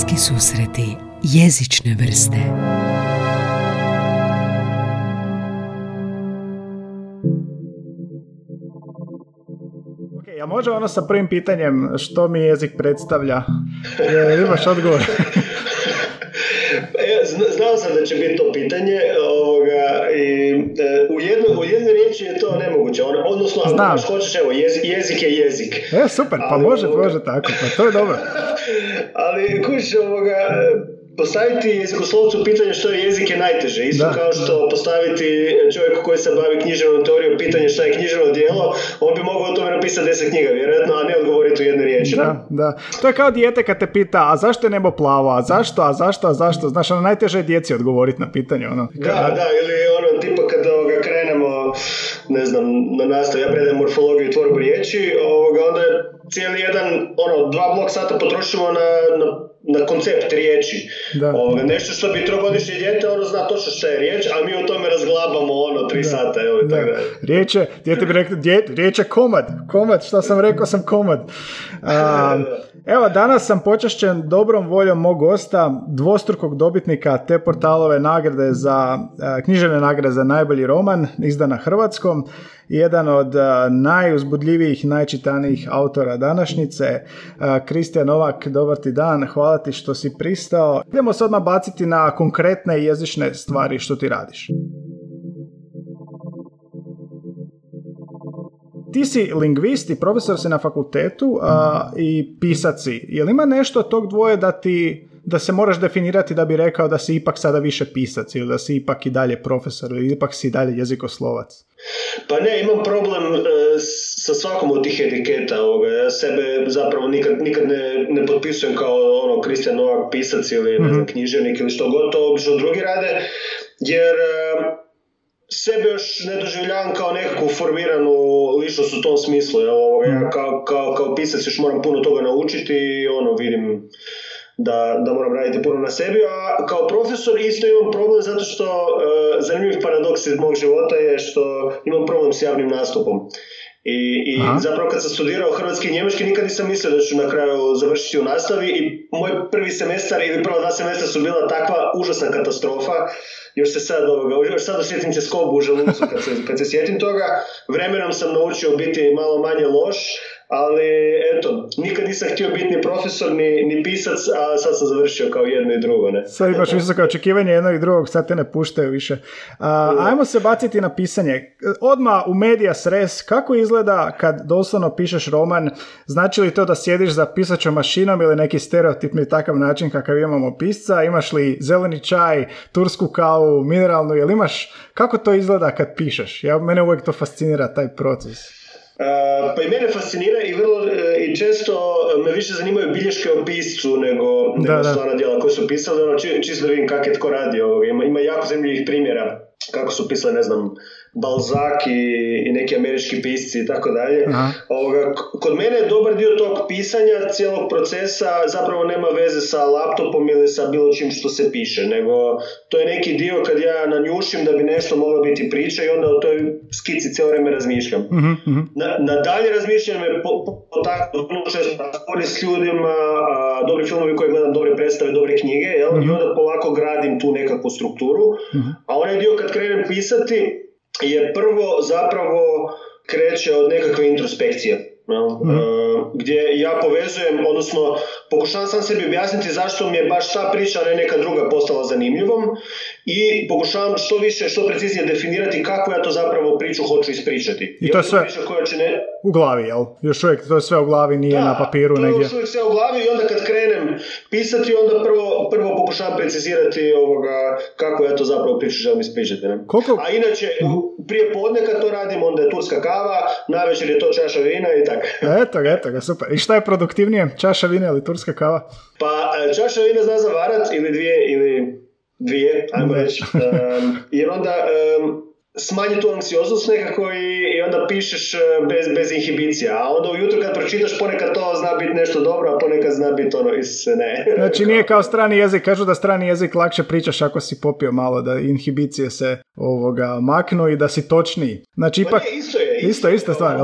Poetski susreti jezične vrste Ja možemo ono sa prvim pitanjem što mi jezik predstavlja? Je, imaš odgovor? E, znao sam da će biti to pitanje ovoga, i, e, u, jedno, u jednoj riječi je to nemoguće. Ono, odnosno, ako baš hoćeš, evo, jezik, jezik je jezik. E, super, pa Ali, može, ovoga, može tako, pa to je dobro. Ali, kuš, ovoga, postaviti jezikoslovcu pitanje što je jezik je najteže. Isto da, kao što postaviti čovjeku koji se bavi književnom teorijom pitanje što je književno djelo, on bi mogao o tome napisati deset knjiga, vjerojatno, a ne odgovoriti u jednoj riječi. Da, da. To je kao dijete kad te pita, a zašto je nebo plavo, a zašto, a zašto, a zašto? Znaš, ono najteže je djeci odgovoriti na pitanje. Ono. Da, da, ili ono, tipa kada ovoga, krenemo, ne znam, na nastav, ja predajem morfologiju i tvorbu riječi, ovoga, onda cijeli jedan, ono, dva blok sata potrošimo na, na na koncept riječi. Da. Ove, nešto što bi trogodišnje dijete, ono zna točno što je riječ, a mi o tome razglabamo ono tri da. sata. Evo, da. Tako riječ je, dijete bi rekao, riječ je komad, komad, što sam rekao sam komad. A, evo, danas sam počašćen dobrom voljom mog gosta, dvostrukog dobitnika te portalove nagrade za, književne nagrade za najbolji roman, izdan na hrvatskom, jedan od najuzbudljivijih, najčitanijih autora današnjice, Kristijan Novak, dobar ti dan, hvala ti što si pristao. Idemo se odmah baciti na konkretne jezične stvari što ti radiš. Ti si lingvist i profesor si na fakultetu a, i pisac si. Je li ima nešto tog dvoje da ti da se moraš definirati da bi rekao da si ipak sada više pisac ili da si ipak i dalje profesor ili ipak si i dalje jezikoslovac? Pa ne, imam problem e, sa svakom od tih etiketa. Ovoga. Ja sebe zapravo nikad, nikad ne, ne potpisujem kao ono Kristijan Novak pisac ili mm-hmm. ne znam, mhm. književnik ili što god to obično drugi rade, jer e, sebe još ne doživljavam kao nekakvu formiranu ličnost u tom smislu. Ja, ovoga, ja mhm. kao, kao, kao pisac još moram puno toga naučiti i ono, vidim da, da moram raditi puno na sebi, a kao profesor isto imam problem zato što uh, zanimljiv paradoks iz mog života je što imam problem s javnim nastupom. I, i zapravo kad sam studirao hrvatski i njemački nikad nisam mislio da ću na kraju završiti u nastavi i moj prvi semestar ili prva dva semestra su bila takva užasna katastrofa još se sad ovoga, još sad osjetim se skobu u želucu kad se, kad se sjetim toga. Vremenom sam naučio biti malo manje loš, ali eto, nikad nisam htio biti ni profesor, ni, ni pisac, a sad sam završio kao jedno i drugo, ne? Sad imaš visoka očekivanje jednog i drugog, sad te ne puštaju više. A, ajmo se baciti na pisanje. Odma u medija sres, kako izgleda kad doslovno pišeš roman, znači li to da sjediš za pisačom mašinom ili neki stereotipni takav način kakav imamo pisca, imaš li zeleni čaj, tursku kavu, mineralnu, jel imaš, kako to izgleda kad pišeš? Ja, mene uvijek to fascinira, taj proces. Uh, pa i mene fascinira i vrlo uh, i često me više zanimaju bilješke o piscu nego, nego stvarna djela koje su pisali, ono, čisto da vidim kak je tko radi ovoga. Ima, ima jako zanimljivih primjera kako su pisali, ne znam, Balzac i, i neki američki pisci i tako dalje. Kod mene je dobar dio tog pisanja cijelog procesa zapravo nema veze sa laptopom ili sa bilo čim što se piše, nego to je neki dio kad ja nanjušim da bi nešto moglo biti priča i onda o toj skici cijelo vrijeme razmišljam. uh Na, na dalje razmišljam me po, po, po često s ljudima, a, dobri filmovi koje gledam, dobre predstave, dobre knjige, jel? i onda polako gradim tu nekakvu strukturu, a onaj dio kad krenem pisati, je prvo zapravo kreće od nekakve introspekcije. Mm. gdje ja povezujem, odnosno pokušavam sam sebi objasniti zašto mi je baš ta priča, a ne neka druga postala zanimljivom i pokušavam što više, što preciznije definirati kako ja to zapravo priču hoću ispričati. I, to je sve koja će ne... u glavi, jel? Još uvijek to je sve u glavi, nije da, na papiru to negdje. Da, još uvijek sve u glavi i onda kad krenem pisati, onda prvo, prvo pokušavam precizirati ovoga, kako ja to zapravo priču želim ispričati. Ne? Koliko? A inače, uh prije podne kad to radim, onda je turska kava, navečer je to čaša vina i tako. eto ga, eto ga, super. I šta je produktivnije, čaša vina ili turska kava? Pa, e, čaša vina zna zavarat ili dvije, ili dvije, ajmo reći. Um, jer onda um, smanji tu anksioznost nekako i, i onda pišeš e, bez, bez inhibicija, a onda ujutro kad pročitaš ponekad to zna biti nešto dobro, a ponekad zna biti ono iz ne. Znači nije kao strani jezik, kažu da strani jezik lakše pričaš ako si popio malo, da inhibicije se ovoga maknu i da si točniji. Znači ipak... isto je. Isto, isto stvar,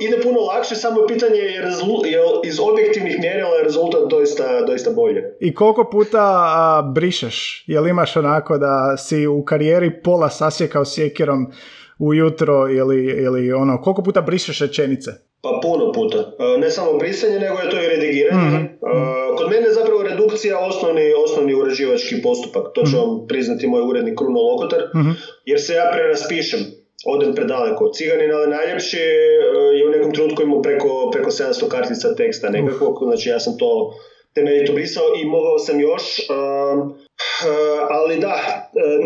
Ide puno lakše, samo je pitanje je, je iz objektivnih mjerila je rezultat doista, doista bolje. I koliko puta a, brišeš? Jel imaš onako da si u karijeri pola sasjekao sjekirom ujutro ili, ili ono, koliko puta brišeš rečenice? Pa puno puta. E, ne samo brisanje, nego je to i redigiranje. mm Kod mene je zapravo redukcija osnovni, osnovni uređivački postupak. To će mhm. vam priznati moj urednik Kruno Lokotar. Mhm. Jer se ja preraspišem odem predaleko. Ciganin, ali najljepši je u nekom trenutku imao preko, preko 700 kartica teksta nekakvog, znači ja sam to temeljito brisao i mogao sam još, um, ali da,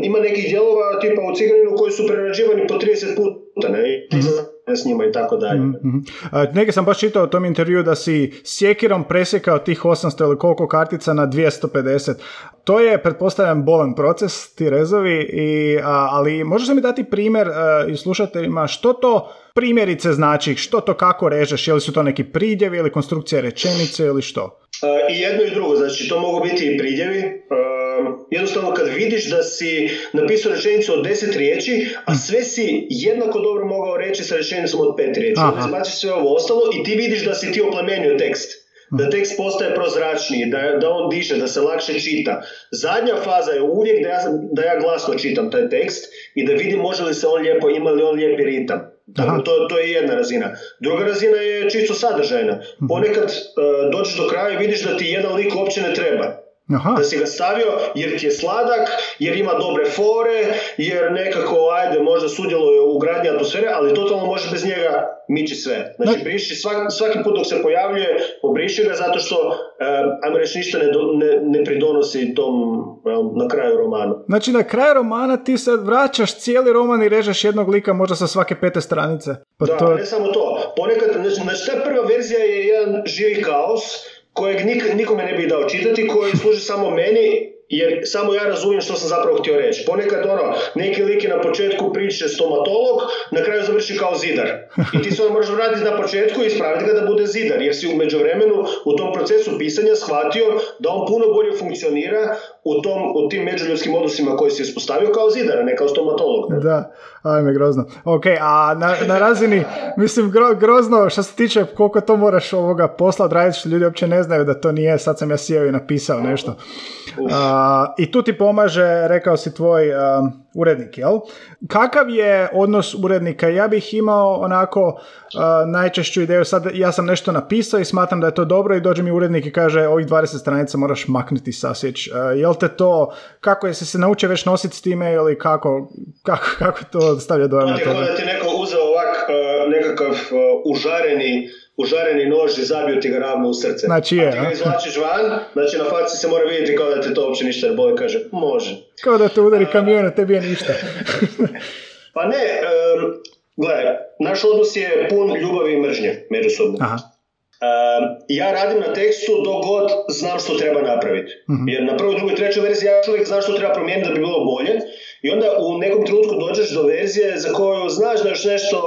ima nekih dijelova tipa u Ciganinu koji su prerađivani po 30 puta, ne, mm s njima i tako dalje. Mm-hmm. Neke sam baš čitao u tom intervju da si sjekirom presjekao tih 800 ili koliko kartica na 250. To je, pretpostavljam, bolan proces, ti rezovi, i, ali možeš mi dati primjer i slušateljima što to primjerice znači, što to kako režeš, je li su to neki pridjevi ili konstrukcija rečenice ili što? I jedno i drugo, znači to mogu biti i pridjevi, jednostavno kad vidiš da si napisao rečenicu od deset riječi, a sve si jednako dobro mogao reći sa rečenicom od pet riječi. Onda izbaciš sve ovo ostalo i ti vidiš da si ti oplemenio tekst. Da tekst postaje prozračniji, da, da on diše, da se lakše čita. Zadnja faza je uvijek da ja, da ja glasno čitam taj tekst i da vidim može li se on lijepo, ima li on lijepi ritam. Dakle, to, to je jedna razina. Druga razina je čisto sadržajna. Mhm. Ponekad uh, dođeš do kraja i vidiš da ti jedan lik uopće ne treba. Aha. Da si ga stavio jer ti je sladak, jer ima dobre fore, jer nekako, ajde, možda sudjeluje u gradnji atmosfere, ali totalno može bez njega mići sve. Znači, briši svaki, svaki put dok se pojavljuje, pobriši ga zato što, uh, ajmo reći, ništa ne, ne, ne pridonosi tom na kraju romana. Znači, na kraju romana ti se vraćaš cijeli roman i režeš jednog lika možda sa svake pete stranice. Pa da, to... ne samo to. Ponekad, znači, znači, ta prva verzija je jedan živi kaos, kojeg nik, nikome ne bih dao čitati, koji služi samo meni jer samo ja razumijem što sam zapravo htio reći. Ponekad ono, neki lik je na početku priče stomatolog, na kraju završi kao zidar. I ti se onda moraš vratiti na početku i ispraviti ga da bude zidar, jer si u međuvremenu u tom procesu pisanja shvatio da on puno bolje funkcionira u, tom, u tim međuljudskim odnosima koje si uspostavio kao zidar, a ne kao stomatolog. Ne? Da, ajme grozno. Ok, a na, na razini, mislim, gro, grozno što se tiče koliko to moraš ovoga posla odraditi, što ljudi uopće ne znaju da to nije, sad sam ja sjeo i napisao nešto. I tu ti pomaže, rekao si tvoj urednik, jel? Kakav je odnos urednika? Ja bih imao onako uh, najčešću ideju, sad ja sam nešto napisao i smatram da je to dobro i dođe mi urednik i kaže ovih 20 stranica moraš maknuti sasjeć. Uh, jel te to, kako je se naučio već nositi s time ili kako, kako, kako to stavlja dojam na tebe? Da ti neko uzeo ovak uh, nekakav užareni užareni nož i zabio ti ga ravno u srce. Znači je, a ti ga izvlačiš van, znači na faci se mora vidjeti kao da te to uopće ništa ne boli, kaže, može. Kao da te udari kamion, a tebi je ništa. pa ne, um, gledaj, naš odnos je pun ljubavi i mržnje međusobno. Aha. Um, ja radim na tekstu dok god znam što treba napraviti. Uh-huh. Jer na prvoj, drugoj, trećoj verziji ja uvijek znam što treba promijeniti da bi bilo bolje. I onda u nekom trenutku dođeš do verzije za koju znaš da još nešto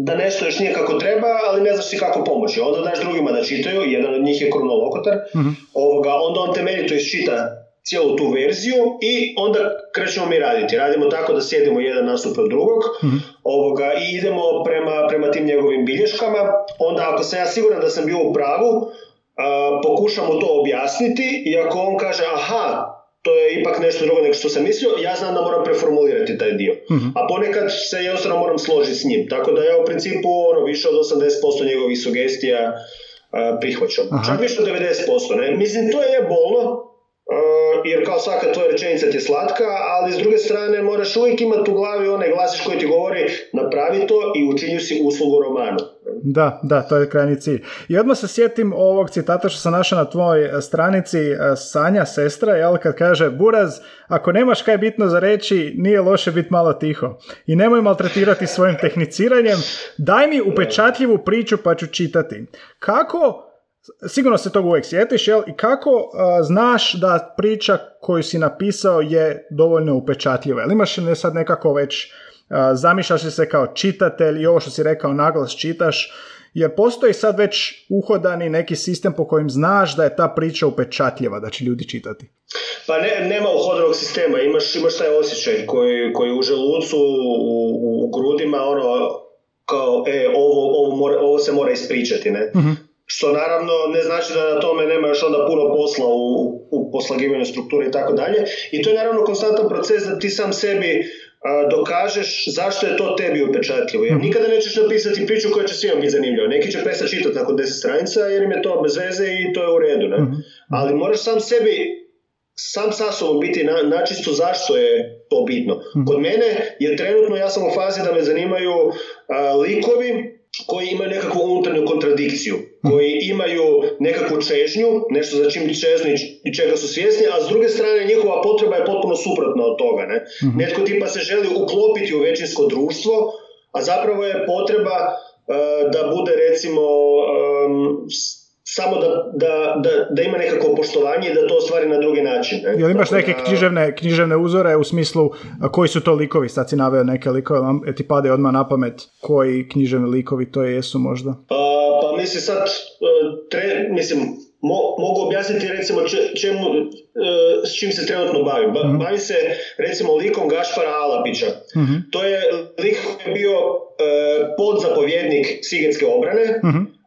da nešto još nije kako treba, ali ne znaš si kako pomoći. Onda daš drugima da čitaju, jedan od njih je kronolokotar, uh-huh. ovoga, onda on temeljito iščita cijelu tu verziju i onda krećemo mi raditi. Radimo tako da sjedimo jedan nastup od drugog uh-huh. ovoga, i idemo prema, prema tim njegovim bilješkama. Onda ako sam ja siguran da sam bio u pravu, uh, pokušamo to objasniti i ako on kaže aha, to je ipak nešto drugo nego što sam mislio, ja znam da moram preformulirati taj dio. uh A ponekad se jednostavno moram složiti s njim. Tako da ja u principu ono, više od 80% njegovih sugestija uh, prihvaćam. Aha. Čak više od 90%. Ne? Mislim, to je bolno, jer kao svaka tvoja rečenica ti je slatka, ali s druge strane moraš uvijek imati u glavi onaj glasiš koji ti govori napravi to i učinju si uslugu romanu. Da, da, to je krajnji cilj. I odmah se sjetim ovog citata što sam našao na tvojoj e, stranici e, Sanja, sestra, jel, kad kaže Buraz, ako nemaš kaj bitno za reći, nije loše biti malo tiho. I nemoj maltretirati svojim tehniciranjem, daj mi upečatljivu priču pa ću čitati. Kako sigurno se tog uvijek sjetiš, jel? I kako znaš da priča koju si napisao je dovoljno upečatljiva? Jel imaš ne sad nekako već, zamišljaš li se kao čitatelj i ovo što si rekao naglas čitaš, jer postoji sad već uhodani neki sistem po kojem znaš da je ta priča upečatljiva, da će ljudi čitati. Pa ne, nema uhodanog sistema, imaš, imaš taj osjećaj koji, koji u želucu, u, u grudima, ono, kao, e, ovo, ovo, mora, ovo se mora ispričati, ne? uh Što naravno ne znači da na tome nema još onda puno posla u, u poslagivanju strukture i tako dalje. I to je naravno konstantan proces da ti sam sebi dokažeš zašto je to tebi upečatljivo. Jer mhm. nikada nećeš napisati priču koja će svima biti zanimljiva. Neki će prestati čitati nakon 10 stranica jer im je to bez veze i to je u redu. Ne? Mhm. Ali moraš sam sebi sam sa sobom biti na, načisto zašto je to bitno. Mhm. Kod mene je trenutno, ja sam u fazi da me zanimaju likovi koji imaju nekakvu unutarnju kontradikciju, koji imaju nekakvu čežnju, nešto za čim čežnju i čega su svjesni, a s druge strane njihova potreba je potpuno suprotna od toga. Ne? mm Netko tipa se želi uklopiti u većinsko društvo, a zapravo je potreba uh, da bude recimo um, samo da, da, da, da, ima nekako poštovanje i da to ostvari na drugi način. Ne? Jel imaš neke književne, književne uzore u smislu koji su to likovi? Sad si naveo neke likove, vam e, ti pade odmah na pamet koji književni likovi to jesu možda? Pa, pa mislim sad, e, tre, mislim, mo, mogu objasniti recimo čemu, e, s čim se trenutno bavim. Ba, mm Bavim se recimo likom Gašpara Alapića. mm To je lik koji je bio podzapovjednik Sigetske obrane, E,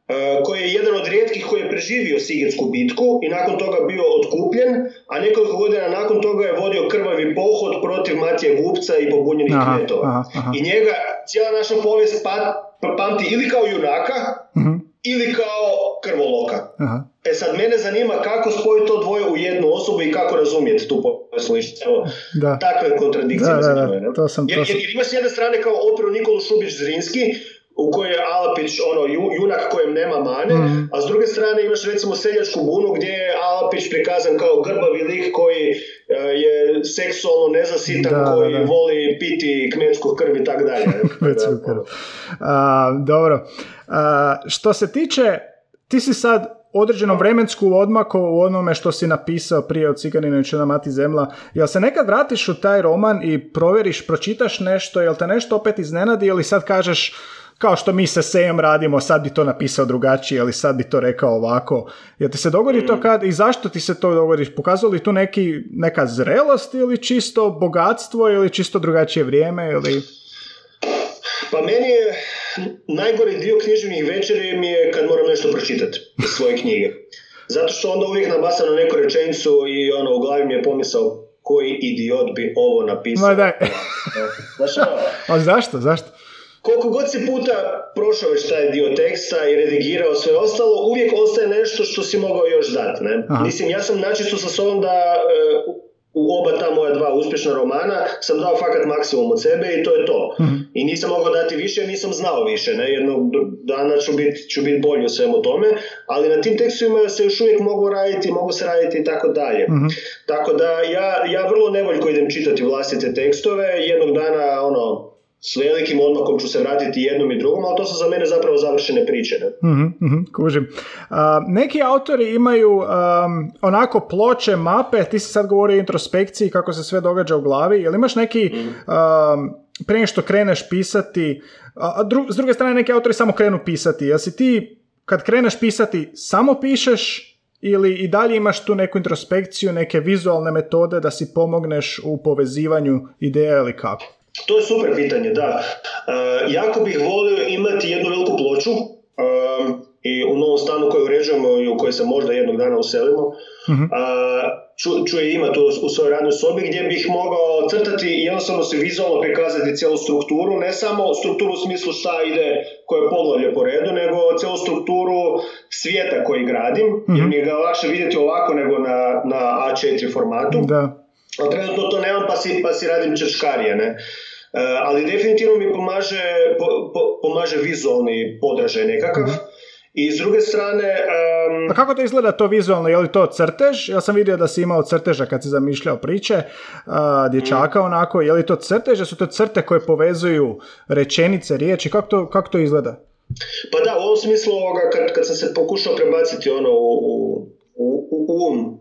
koji je jedan od rijetkih koji je preživio Sigetsku bitku i nakon toga bio otkupljen, a nekoliko godina nakon toga je vodio krvavi pohod protiv Matije Gupca i pobunjenih kmetova. I njega cijela naša povijest pa, pa, pamti ili kao junaka, uh ili kao krvoloka. Aha. E sad, mene zanima kako spojiti to dvoje u jednu osobu i kako razumjeti tu povijest. Evo, da. takve kontradikcije. Da, da, da, to sam, jer, jer, jer ima s jedne strane kao operu Nikolu Šubić-Zrinski, u kojoj je Alapić ono, junak kojem nema mane, mm. a s druge strane imaš recimo seljačku bunu gdje je Alapić prikazan kao grbavi lik koji uh, je seksualno nezasitan, da, koji da, da. voli piti kmetsku krv i tako dalje. dobro. A, što se tiče, ti si sad određenom vremensku odmaku u onome što si napisao prije od Ciganina i na Mati Zemla. Jel se nekad vratiš u taj roman i provjeriš, pročitaš nešto, jel te nešto opet iznenadi ili sad kažeš kao što mi sa Sejom radimo, sad bi to napisao drugačije, ili sad bi to rekao ovako. Jel ti se dogodi to mm. kad, i zašto ti se to dogodi? Pokazuje li tu neki, neka zrelost ili čisto bogatstvo ili čisto drugačije vrijeme ili... Pa meni je najgori dio književnih večeri mi je kad moram nešto pročitati svoje knjige. Zato što onda uvijek nabasam na neku rečenicu i ono, u glavi mi je pomisao koji idiot bi ovo napisao. Ma daj. Znaš, A zašto? Zašto? Koliko god si puta prošao već taj dio teksta i redigirao sve ostalo, uvijek ostaje nešto što si mogao još dati. Ne? Mislim, ja sam načisto sa sobom da e, u oba ta moja dva uspješna romana sam dao fakat maksimum od sebe i to je to. Mhm. I nisam mogao dati više, nisam znao više. Ne? Jednog dana ću biti ću bit bolji u svemu tome, ali na tim tekstovima se još uvijek mogu raditi, mogu se raditi i tako dalje. Mhm. Tako da ja, ja vrlo nevoljko idem čitati vlastite tekstove, jednog dana ono, s velikim odmakom ću se vratiti jednom i drugom, ali to su za mene zapravo završene priče. Ne? mm kužim. neki autori imaju onako ploče, mape, ti si sad govori o introspekciji, kako se sve događa u glavi, jel imaš neki, mm. prije što kreneš pisati, a, s druge strane neki autori samo krenu pisati, jel si ti kad kreneš pisati samo pišeš ili i dalje imaš tu neku introspekciju, neke vizualne metode da si pomogneš u povezivanju ideja ili kako? To je super pitanje, da. Uh, jako bih volio imati jednu veliku ploču uh, i u novom stanu koji uređujemo i u kojoj se možda jednog dana uselimo, uh-huh. uh, ću, je imati u, u svojoj radnoj sobi gdje bih mogao crtati i jednostavno se vizualno prikazati cijelu strukturu, ne samo strukturu u smislu šta ide koje poglavlje po redu, nego cijelu strukturu svijeta koji gradim, uh-huh. jer mi je ga lakše vidjeti ovako nego na, na A4 formatu. Da. A trenutno to nemam pa si, pa si radim češkarije, ne. Uh, ali definitivno mi pomaže, po, po, pomaže vizualni podražaj nekakav. Mhm. I s druge strane... Um, A kako to izgleda to vizualno? Je li to crtež? Ja sam vidio da si imao crteža kad si zamišljao priče uh, dječaka mm. onako. Je li to crtež? su to crte koje povezuju rečenice, riječi? Kako to, kako to izgleda? Pa da, u ovom smislu ovoga, kad, kad sam se pokušao prebaciti ono u, u, u, u um e,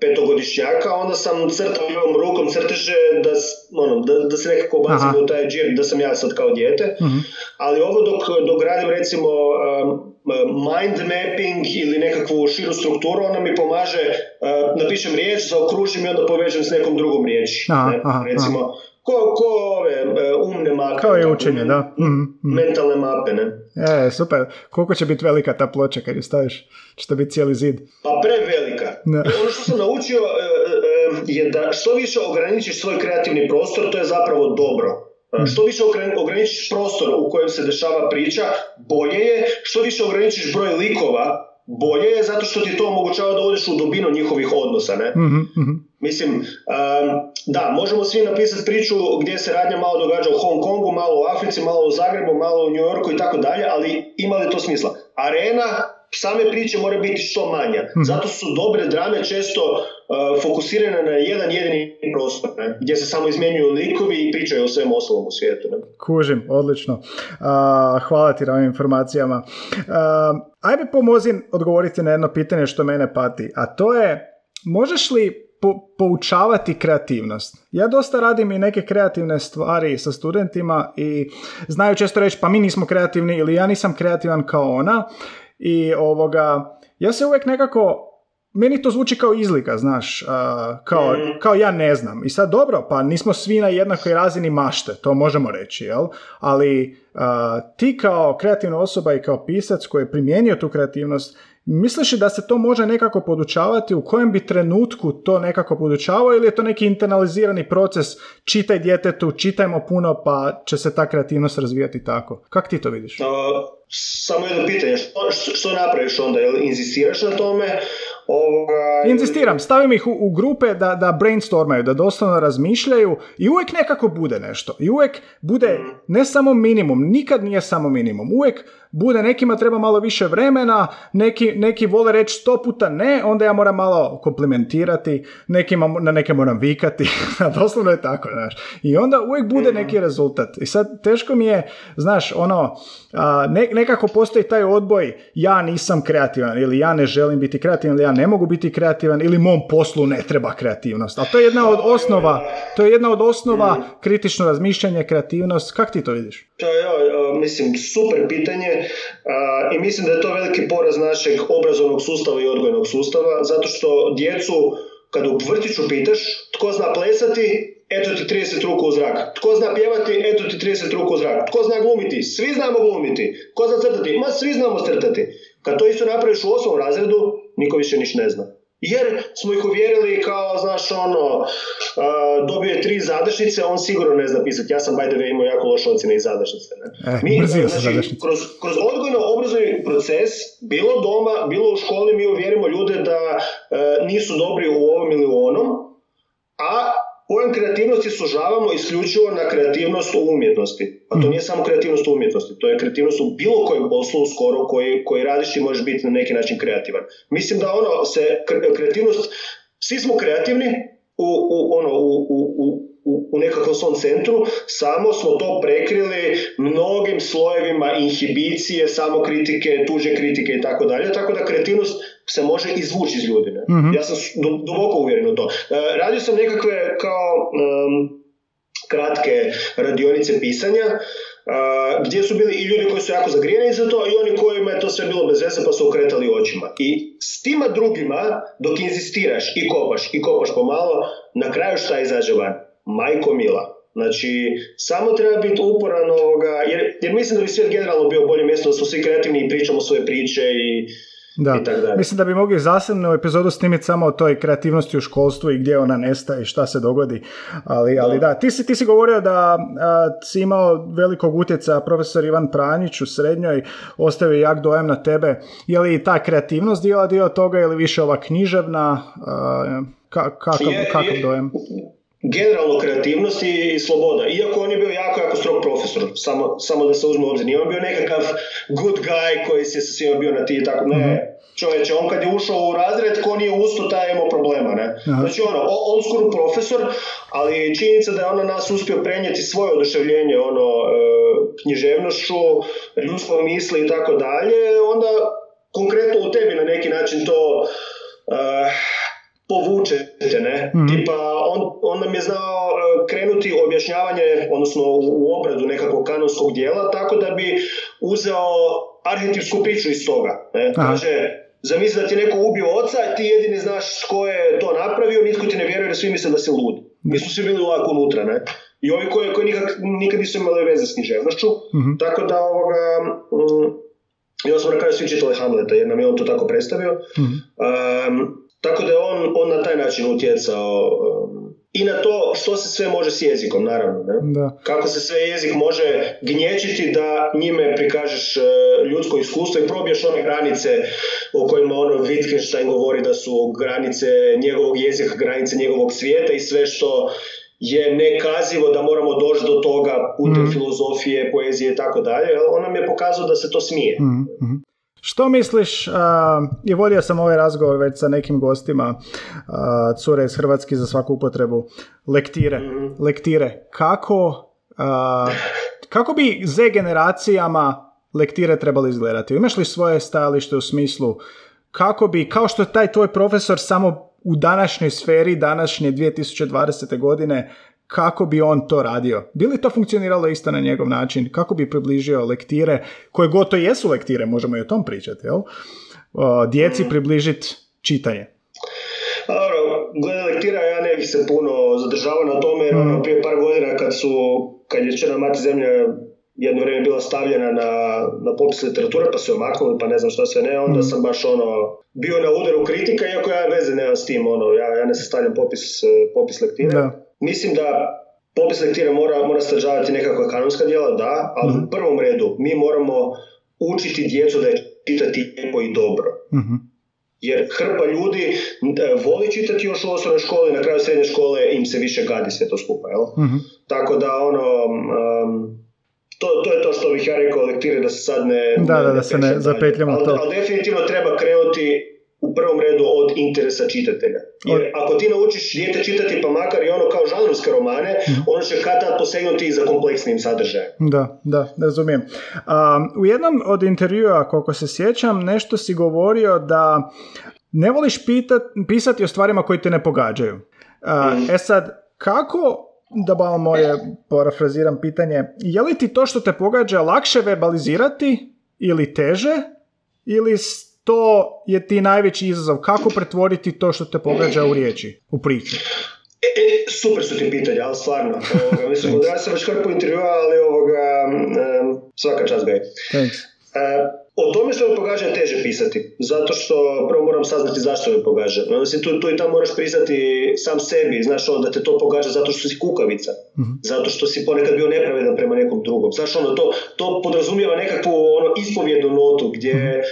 petogodišnjaka, onda sam crtao ovom rukom crteže da, ono, da, da se nekako bacim u taj džir, da sam ja sad kao dijete. uh Ali ovo dok, dok radim recimo um, mind mapping ili nekakvu širu strukturu, ona mi pomaže, uh, napišem riječ, zaokružim i onda povežem s nekom drugom riječi. Aha, ne? aha, Recimo, aha ko, ko ove e, umne mape. Kao i učenje, da. Mm, Mentalne mape, ne? E, super. Koliko će biti velika ta ploča kad ju staviš? Će to biti cijeli zid? Pa prevelika. Da. Ono što sam naučio e, e, je da što više ograničiš svoj kreativni prostor, to je zapravo dobro. Mm. Što više ograničiš prostor u kojem se dešava priča, bolje je. Što više ograničiš broj likova, bolje je zato što ti to omogućava da odeš u dubinu njihovih odnosa, ne? mm Mislim, um, da, možemo svi napisati priču gdje se radnja malo događa u Hong Kongu, malo u Africi, malo u Zagrebu, malo u New Yorku i tako dalje, ali ima li to smisla? Arena same priče mora biti što manja. Mhm. Zato su dobre drame često uh, fokusirane na jedan jedini prostor, ne? gdje se samo izmjenjuju likovi i pričaju o svem ostalom u svijetu. Ne? Kužim, odlično. Uh, hvala ti na ovim informacijama. Uh, ajme pomozi odgovoriti na jedno pitanje što mene pati, a to je možeš li poučavati kreativnost. Ja dosta radim i neke kreativne stvari sa studentima i znaju često reći pa mi nismo kreativni ili ja nisam kreativan kao ona i ovoga, ja se uvijek nekako meni to zvuči kao izlika, znaš, kao, mm. kao ja ne znam. I sad dobro, pa nismo svi na jednakoj razini mašte, to možemo reći, jel? Ali ti kao kreativna osoba i kao pisac koji je primijenio tu kreativnost, Misliš da se to može nekako podučavati? U kojem bi trenutku to nekako podučavao ili je to neki internalizirani proces čitaj djetetu, čitajmo puno pa će se ta kreativnost razvijati tako? Kako ti to vidiš? samo jedno pitanje, što, što, napraviš onda? Jel inzistiraš na tome? Ovoga... Inzistiram, stavim ih u, u grupe da, da brainstormaju, da doslovno razmišljaju i uvijek nekako bude nešto. I uvijek bude mhm. ne samo minimum, nikad nije samo minimum. Uvijek bude, nekima treba malo više vremena, neki, neki vole reći sto puta ne, onda ja moram malo komplimentirati, nekima, na neke moram vikati, doslovno je tako, znaš. I onda uvijek bude mhm. neki rezultat. I sad teško mi je, znaš, ono, ne, nekako postoji taj odboj, ja nisam kreativan, ili ja ne želim biti kreativan, ili ja ne mogu biti kreativan, ili mom poslu ne treba kreativnost. Ali to je jedna od osnova, to je jedna od osnova mhm. kritično razmišljanje, kreativnost. Kako ti to vidiš? To je, mislim, super pitanje i mislim da je to veliki poraz našeg obrazovnog sustava i odgojnog sustava, zato što djecu, kad u vrtiću pitaš tko zna plesati, eto ti 30 ruku u zrak. Tko zna pjevati, eto ti 30 ruku u zrak. Tko zna glumiti, svi znamo glumiti. Tko zna crtati, ma svi znamo crtati. Kad to isto napraviš u osmom razredu, niko više niš ne zna. Jer smo ih uvjerili kao, znaš, ono, uh, dobio je tri zadešnice, on sigurno ne zna pisati. Ja sam, by the way, imao jako loše ocjene iz zadešnice. Ne? Eh, mi, znači, kroz, kroz odgojno-obrazovni proces, bilo doma, bilo u školi, mi uvjerimo ljude da uh, nisu dobri u ovom ili u onom, a Pojam kreativnosti sužavamo isključivo na kreativnost u umjetnosti. A to mhm. nije samo kreativnost u umjetnosti, to je kreativnost u bilo kojem poslu skoro koji, koji radiš i možeš biti na neki način kreativan. Mislim da ono se kreativnost, svi smo kreativni u, u, ono, u, u, u, u nekakvom svom centru, samo smo to prekrili mnogim slojevima inhibicije, samokritike, tuže kritike i tako dalje, tako da kreativnost se može izvući iz ljudi. Ne? Mhm. Ja sam duboko uvjeren u to. E, radio sam nekakve kao kratke radionice pisanja, Uh, gdje su bili i ljudi koji su jako zagrijeni za to i oni kojima je to sve bilo bez veze pa su okretali očima. I s tima drugima, dok inzistiraš i kopaš i kopaš pomalo, na kraju šta izađe van? Majko mila. Znači, samo treba biti uporan ovoga, jer, jer mislim da bi svijet generalno bio bolje mjesto da smo svi kreativni i pričamo svoje priče i da. Mislim da bi mogli zasebnu epizodu snimiti samo o toj kreativnosti u školstvu i gdje ona nestaje i šta se dogodi. Ali, ali da, ti si, ti si govorio da si imao velikog utjeca profesor Ivan Pranjić u srednjoj, ostavio jak dojem na tebe. Je li ta kreativnost dijela dio toga ili više ova književna? ka, kakav, kakav dojem? Generalno kreativnost i, sloboda. Iako on je bio jako, jako strog profesor, samo, samo da se uzme u obzir. Nije on bio nekakav good guy koji se sa svima bio na ti i tako. Ne, čovječe, on kad je ušao u razred, ko nije usto, taj imao problema, ne? Znači ono, old school profesor, ali činjenica da je ono nas uspio prenijeti svoje oduševljenje, ono, e, književnošću, ljudskom misli i tako dalje, onda konkretno u tebi na neki način to uh, povučete, ne? Mm. Tipa, on, on nam je znao e, krenuti objašnjavanje, odnosno u obradu nekakvog kanonskog dijela, tako da bi uzeo arhetipsku priču iz toga. Ne? Kaže, zamisli da ti neko ubio oca, ti jedini znaš ko je to napravio, nitko ti ne vjeruje, svi misle da si lud. Mi su svi bili ovako unutra, ne? I ovi koji, koji nikak, nikad nisu imali veze s književnošću, mm tako da ovoga... Mm, ja smo na kraju svi čitali Hamleta jer nam je on to tako predstavio. Um, tako da je on, on na taj način utjecao um, i na to što se sve može s jezikom, naravno. Ne? Da. Kako se sve jezik može gnječiti da njime prikažeš uh, ljudsko iskustvo i probiješ one granice o kojima ono Wittgenstein govori da su granice njegovog jezika, granice njegovog svijeta i sve što je nekazivo da moramo doći do toga putem mm. filozofije, poezije i tako dalje. On nam je pokazao da se to smije. Mm. Što misliš, uh, i volio sam ovaj razgovor već sa nekim gostima, uh, cure iz Hrvatski za svaku upotrebu, lektire, mm. lektire. Kako, kako bi Z generacijama lektire trebali izgledati? Imaš li svoje stajalište u smislu kako bi, kao što taj tvoj profesor samo u današnjoj sferi, današnje 2020. godine, kako bi on to radio? Bi li to funkcioniralo isto na njegov način? Kako bi približio lektire, koje gotovo jesu lektire, možemo i o tom pričati, jel? djeci mm. približiti čitanje. Dobro, glede lektira ja ne bih se puno zadržavao na tome, jer ono, mm. prije par godina kad su, kad je Čena mati zemlja jedno vrijeme bila stavljena na, na popis literature, pa su je maknuli, pa ne znam što sve ne, onda mm. sam baš ono, bio na udaru kritika, iako ja veze nemam s tim, ono, ja, ja ne sastavljam popis, popis lektire. Da. Mislim da popis lektire mora, mora sadržavati nekakva kanonska djela, da, ali mm. u prvom redu mi moramo učiti djecu da je čitati lijepo i dobro. mm Jer hrpa ljudi e, voli čitati još u osnovnoj školi, na kraju srednje škole im se više gadi sve to skupa, jel? mm Tako da ono, um, to, to je to što bih ja rekao lektire da se sad ne... Da, da, da se ne zapetljamo to. Ali definitivno treba krenuti u prvom redu od interesa čitatelja. Jer ako ti naučiš dijete čitati pa makar i ono kao žanrovske romane, mm. ono će kad tad posegnuti i za kompleksnim sadržajem. Da, da, razumijem. Um, u jednom od intervjua, koliko se sjećam, nešto si govorio da ne voliš pitat, pisati o stvarima koji te ne pogađaju. Uh, E sad, kako da malo moje parafraziram pitanje, je li ti to što te pogađa lakše verbalizirati ili teže ili to je ti najveći izazov kako pretvoriti to što te pogađa u riječi, u priču? E, e, super su ti pitanja, ali stvarno. Ovoga, mislim, da sam već po intervjua, ali ovoga, um, svaka čast gaj. Thanks. Uh, o tome što me pogađa je teže pisati, zato što prvo moram saznati zašto me pogađa. Mislim, tu, tu i tamo moraš priznati sam sebi, znaš ono da te to pogađa zato što si kukavica, mm-hmm. zato što si ponekad bio nepravedan prema nekom drugom. Znaš ono, to, to podrazumijeva nekakvu ono, ispovjednu notu gdje mm-hmm.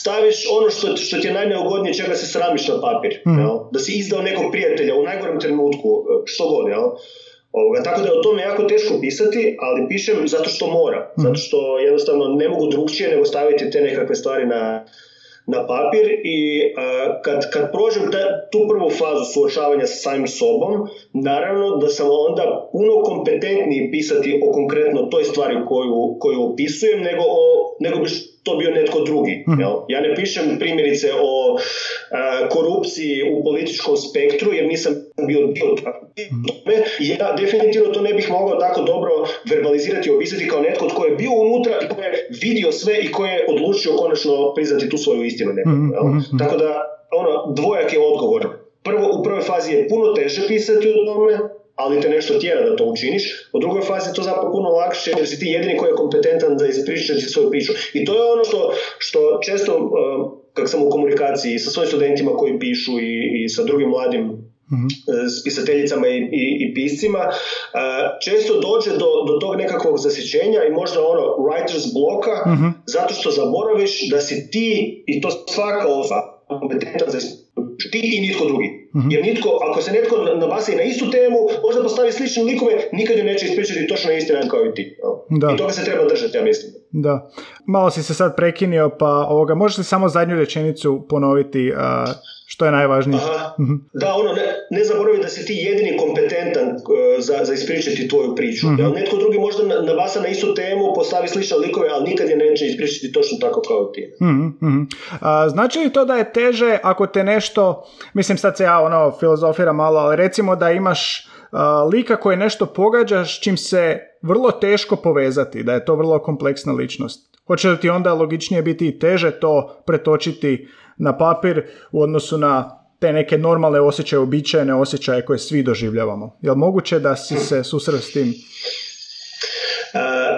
Staviš ono što, što ti je najneugodnije čega se sramiš na papir. Mm-hmm. Jel? Da si izdao nekog prijatelja u najgorem trenutku, što god, jel? Ovoga, tako da je o tome jako teško pisati, ali pišem zato što mora. Mhm. Zato što jednostavno ne mogu drugčije nego staviti te nekakve stvari na, na papir i kad, kad prođem tu prvu fazu suočavanja sa samim sobom, naravno da sam onda puno kompetentniji pisati o konkretno toj stvari koju, koju opisujem nego, o, nego bi to bio netko drugi. Mm. Jel? Ja ne pišem primjerice o a, korupciji u političkom spektru jer nisam bio dio tome. Ja definitivno to ne bih mogao tako dobro verbalizirati i opisati kao netko tko je bio unutra i tko je vidio sve i ko je odlučio konačno priznati tu svoju istinu. Nekako, mm. Tako da ono, dvojak je odgovor. Prvo, u prvoj fazi je puno teže pisati o tome, ali te nešto tjera da to učiniš. U drugoj fazi je to zapravo puno lakše jer si ti jedini koji je kompetentan da ispričati svoju priču. I to je ono što, što često, uh, kak sam u komunikaciji sa svojim studentima koji pišu i, i sa drugim mladim mm s pisateljicama i, i, i piscima, uh, često dođe do, do tog nekakvog zasjećenja i možda ono writer's bloka, mm zato što zaboraviš da si ti, i to svaka ova kompetentan za ti i nitko drugi. Mhm. Jer nitko, ako se netko nabasi na istu temu, možda postavi slične likove, nikad ju neće ispričati točno isti kao i ti. Da. I toga se treba držati, ja mislim. Da. Malo si se sad prekinio, pa ovoga, možeš li samo zadnju rečenicu ponoviti što je najvažnije? Aha. Mhm. Da, ono, ne, ne zaboravi da si ti jedini kompetentan uh, za, za ispričati tvoju priču. uh Netko drugi možda nabasa na istu temu, postavi slične likove, ali nikad je neće ispričati točno tako kao ti. uh A, znači li to da je teže ako te nešto, mislim sad se ja ono filozofiram malo, ali recimo da imaš lika koji nešto pogađaš čim se vrlo teško povezati, da je to vrlo kompleksna ličnost. Hoće li ti onda logičnije biti i teže to pretočiti na papir u odnosu na te neke normalne osjećaje, običajne osjećaje koje svi doživljavamo. Je moguće da si se susreo s tim? E,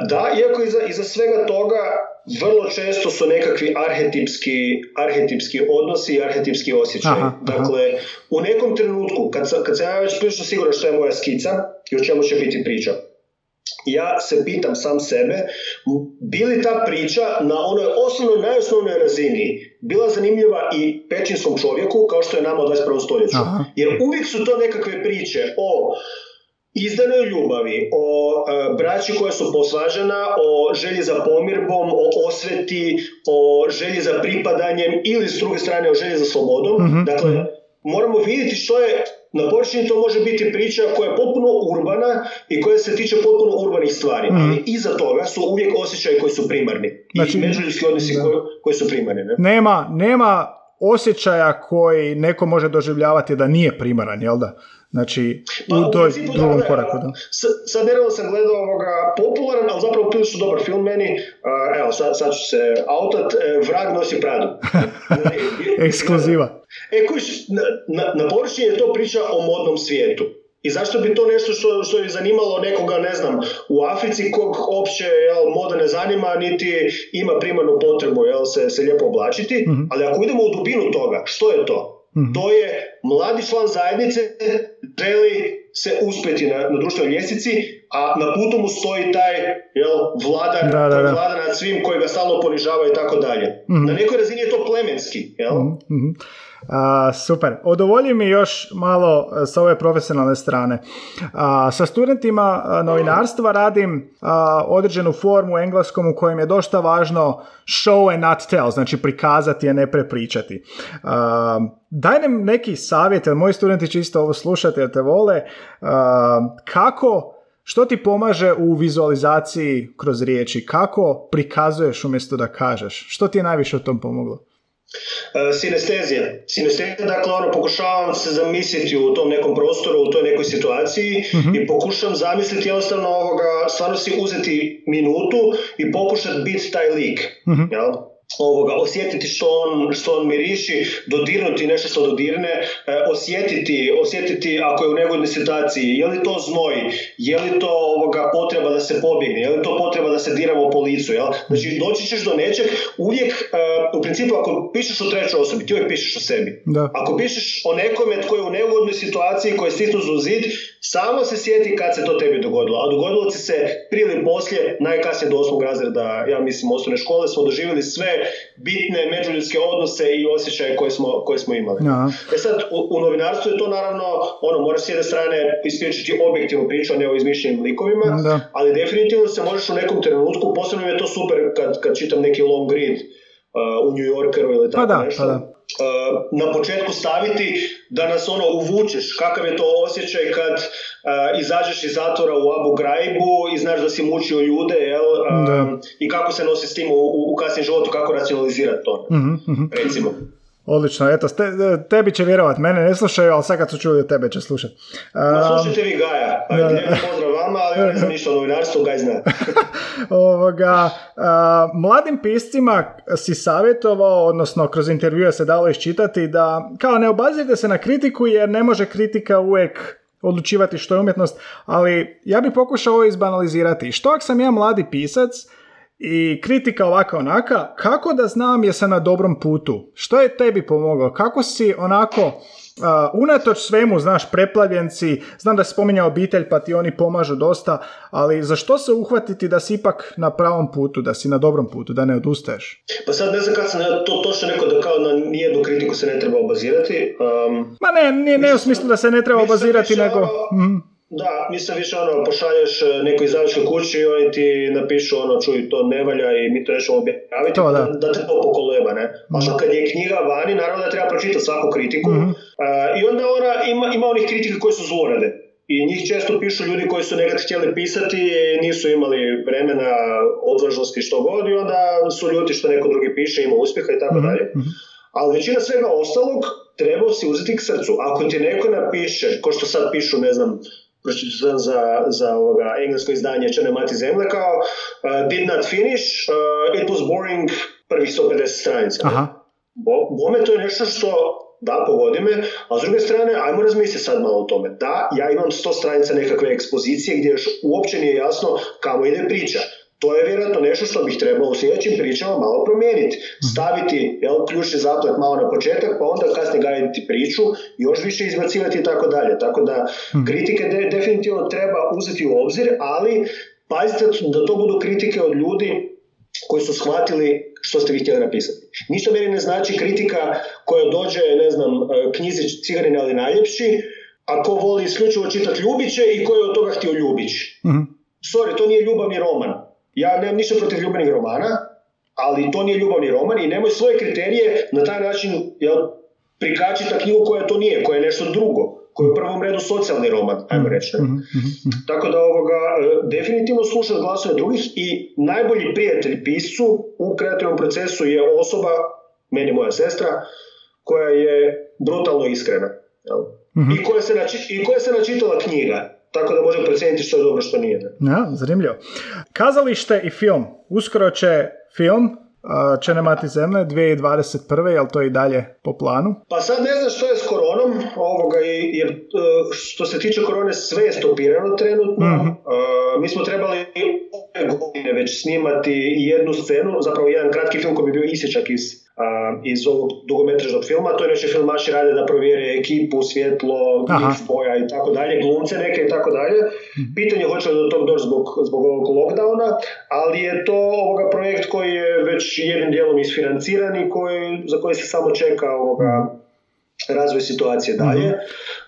da, iako iza, iza svega toga vrlo često su nekakvi arhetipski, arhetipski odnosi i arhetipski osjećaj. dakle, u nekom trenutku, kad, sam, kad sam ja već prilično siguran što je moja skica i o čemu će biti priča, ja se pitam sam sebe, bi li ta priča na onoj osnovnoj, najosnovnoj razini bila zanimljiva i pećinskom čovjeku, kao što je nama u 21. stoljeću. Jer uvijek su to nekakve priče o izdanoj ljubavi, o e, braći koja su posvažena, o želji za pomirbom, o osveti, o želji za pripadanjem ili s druge strane o želji za slobodom. Mhm, dakle, mhm. moramo vidjeti što je na površini to može biti priča koja je potpuno urbana i koja se tiče potpuno urbanih stvari, mm. ali iza toga su uvijek osjećaji koji su primarni znači, i međuljudski odnosi koji, koji, su primarni. Ne? Nema, nema osjećaja koji neko može doživljavati da nije primaran, jel da? Znači, pa, u toj drugom da, koraku, da. Sad nedavno sam gledao ovoga popularan, ali zapravo prilično dobar film meni. Uh, evo, sad, sad ću se autat. Uh, Vrag nosi Pradu. Ekskluziva. E, kuš, na, na, na površini je to priča o modnom svijetu. I zašto bi to nešto što, što je zanimalo nekoga, ne znam, u Africi kog opće jel, moda ne zanima, niti ima primarnu potrebu jel, se, se lijepo oblačiti, mm ali ako idemo u dubinu toga, što je to? Mhm. To je mladi član zajednice želi se uspjeti na, na društvenoj ljestvici, a na putu mu stoji taj jel, vladar, da, da, da. vladar nad svim koji ga stalno ponižava i tako dalje. Mhm. Na nekoj razini je to plemenski. Jel? mm a, super. Odovolji mi još malo e, s ove profesionalne strane. A, sa studentima novinarstva radim određenu formu u engleskom u kojem je dosta važno show and not tell, znači prikazati, a ne prepričati. daj nam neki savjet, jer moji studenti će isto ovo slušati jer te vole, kako što ti pomaže u vizualizaciji kroz riječi? Kako prikazuješ umjesto da kažeš? Što ti je najviše u tom pomoglo? E, sinestezija. Sinestezija, dakle, ono, pokušavam se zamisliti u tom nekom prostoru, u toj nekoj situaciji uh i pokušam zamisliti jednostavno ovoga, stvarno si uzeti minutu i pokušati biti taj lik. uh Jel? Ovoga, osjetiti što on, što on miriši, dodirnuti nešto što dodirne, e, osjetiti, osjetiti ako je u negodnoj situaciji, je li to znoj, je li to ovoga, potreba da se pobjegne, je li to potreba da se diramo po licu, jel? Znači, doći ćeš do nečeg, uvijek, e, u principu, ako pišeš o trećoj osobi, ti uvijek pišeš o sebi. Da. Ako pišeš o nekome tko je u neugodnoj situaciji, koji je stisnu za zid, samo se sjeti kad se to tebi dogodilo. A dogodilo ti se prije ili poslije, najkasnije do osmog razreda, ja mislim, osnovne škole, smo doživjeli sve bitne međuljudske odnose i osjećaje koje smo, koje smo imali. Ja. E sad, u, u, novinarstvu je to naravno, ono, moraš s jedne strane ispriječiti objektivnu priču, a ne o izmišljenim likovima, da. ali definitivno se možeš u nekom trenutku, posebno je to super kad, kad čitam neki long read, u New Yorkeru ili tako pa da, nešto. Pa da na početku staviti da nas ono uvučeš, kakav je to osjećaj kad uh, izađeš iz zatvora u Abu Graibu i znaš da si mučio ljude, jel? I kako se nosi s tim u, u kasnijem životu, kako racionalizirati to, mm-hmm. recimo. Odlično, eto, te, tebi će vjerovat, mene ne slušaju, ali sad kad su čuli tebe će slušat. Um, slušajte vi Gaja, ajde, pozdrav vama, ali ja ne znam ništa o novinarstvu, Gaj zna. Ovoga, uh, mladim piscima si savjetovao, odnosno kroz intervjue se dalo iščitati da kao ne obazirite se na kritiku jer ne može kritika uvijek odlučivati što je umjetnost, ali ja bih pokušao ovo izbanalizirati. Što ako sam ja mladi pisac i kritika ovaka onaka, kako da znam jesam na dobrom putu? Što je tebi pomoglo? Kako si onako Uh, unatoč svemu, znaš, preplavljenci, znam da si spominjao obitelj pa ti oni pomažu dosta, ali za što se uhvatiti da si ipak na pravom putu, da si na dobrom putu, da ne odustaješ? Pa sad ne znam kad sam to točno rekao da kao na nijednu kritiku se ne treba obazirati. Um, Ma ne, nije, ne u smislu da se ne treba obazirati, nego... Mm. Da, mislim više ono, pošalješ e, nekoj izdavačkoj kući i oni ti napišu ono, čuj, to ne valja i mi to nećemo objaviti, to, da. da te to pokoleba, ne? A što kad je knjiga vani, naravno da treba pročitati svaku kritiku mm i onda ona ima, ima onih kritika koji su zlorade. I njih često pišu ljudi koji su nekad htjeli pisati, nisu imali vremena, odvažnosti što god i onda su ljuti što neko drugi piše, ima uspjeha i tako mhm, dalje. Mhm. Ali većina svega ostalog treba si uzeti k srcu. Ako ti neko napiše, ko što sad pišu, ne znam, za, za, za ovoga englesko izdanje Čene mati zemlje kao uh, did not finish, uh, it was boring prvih 150 stranica. Aha. Bo, bome to je nešto što da, pogodi me, a s druge strane, ajmo razmisliti sad malo o tome. Da, ja imam 100 stranica nekakve ekspozicije gdje još uopće nije jasno kamo ide priča. To je vjerojatno nešto što bih trebao u sljedećim pričama malo promijeniti. Mhm. Staviti jel, ključni zaplet malo na početak, pa onda kasnije gajiti priču, još više izbacivati i tako dalje. Tako da mhm. kritike de, definitivno treba uzeti u obzir, ali pazite da to budu kritike od ljudi koji su shvatili što ste vi htjeli napisati. Ništa meni ne znači kritika koja dođe, ne znam, knjizi Cigarine ali najljepši, a ko voli isključivo čitati Ljubiće i ko je od toga htio Ljubić. mm Sorry, to nije ljubavni roman. Ja nemam ništa protiv ljubavnih romana, ali to nije ljubavni roman i nemoj svoje kriterije na taj način jel, prikačiti knjigu koja to nije, koja je nešto drugo koji je u prvom redu socijalni roman, ajmo reći. Mhm, mhm, mhm. Tako da ovoga, e, definitivno slušati glasove drugih i najbolji prijatelj piscu u kreativnom procesu je osoba, meni moja sestra, koja je brutalno iskrena. I, koja se I koja se načitala knjiga tako da može procijeniti što je dobro, što nije. Ja, zanimljivo. Kazalište i film. Uskoro će film će nemati zemlje 2021. jel to i dalje po planu? Pa sad ne znam što je s koronom, ovoga, jer e, što se tiče korone sve je stopirano trenutno. mm mi smo trebali ove godine već snimati jednu scenu, zapravo jedan kratki film koji bi bio isječak iz iz ovog dugometražnog filma, to je nešto filmaši rade da provjere ekipu, svjetlo, mix boja i tako dalje, glumce neke i tako dalje. Mhm. Pitanje hoće li do tog doći zbog, zbog ovog lockdowna, ali je to ovoga projekt koji je već jednim dijelom isfinanciran i koji, za koji se samo čeka ovoga, mhm. razvoj situacije dalje. Mhm.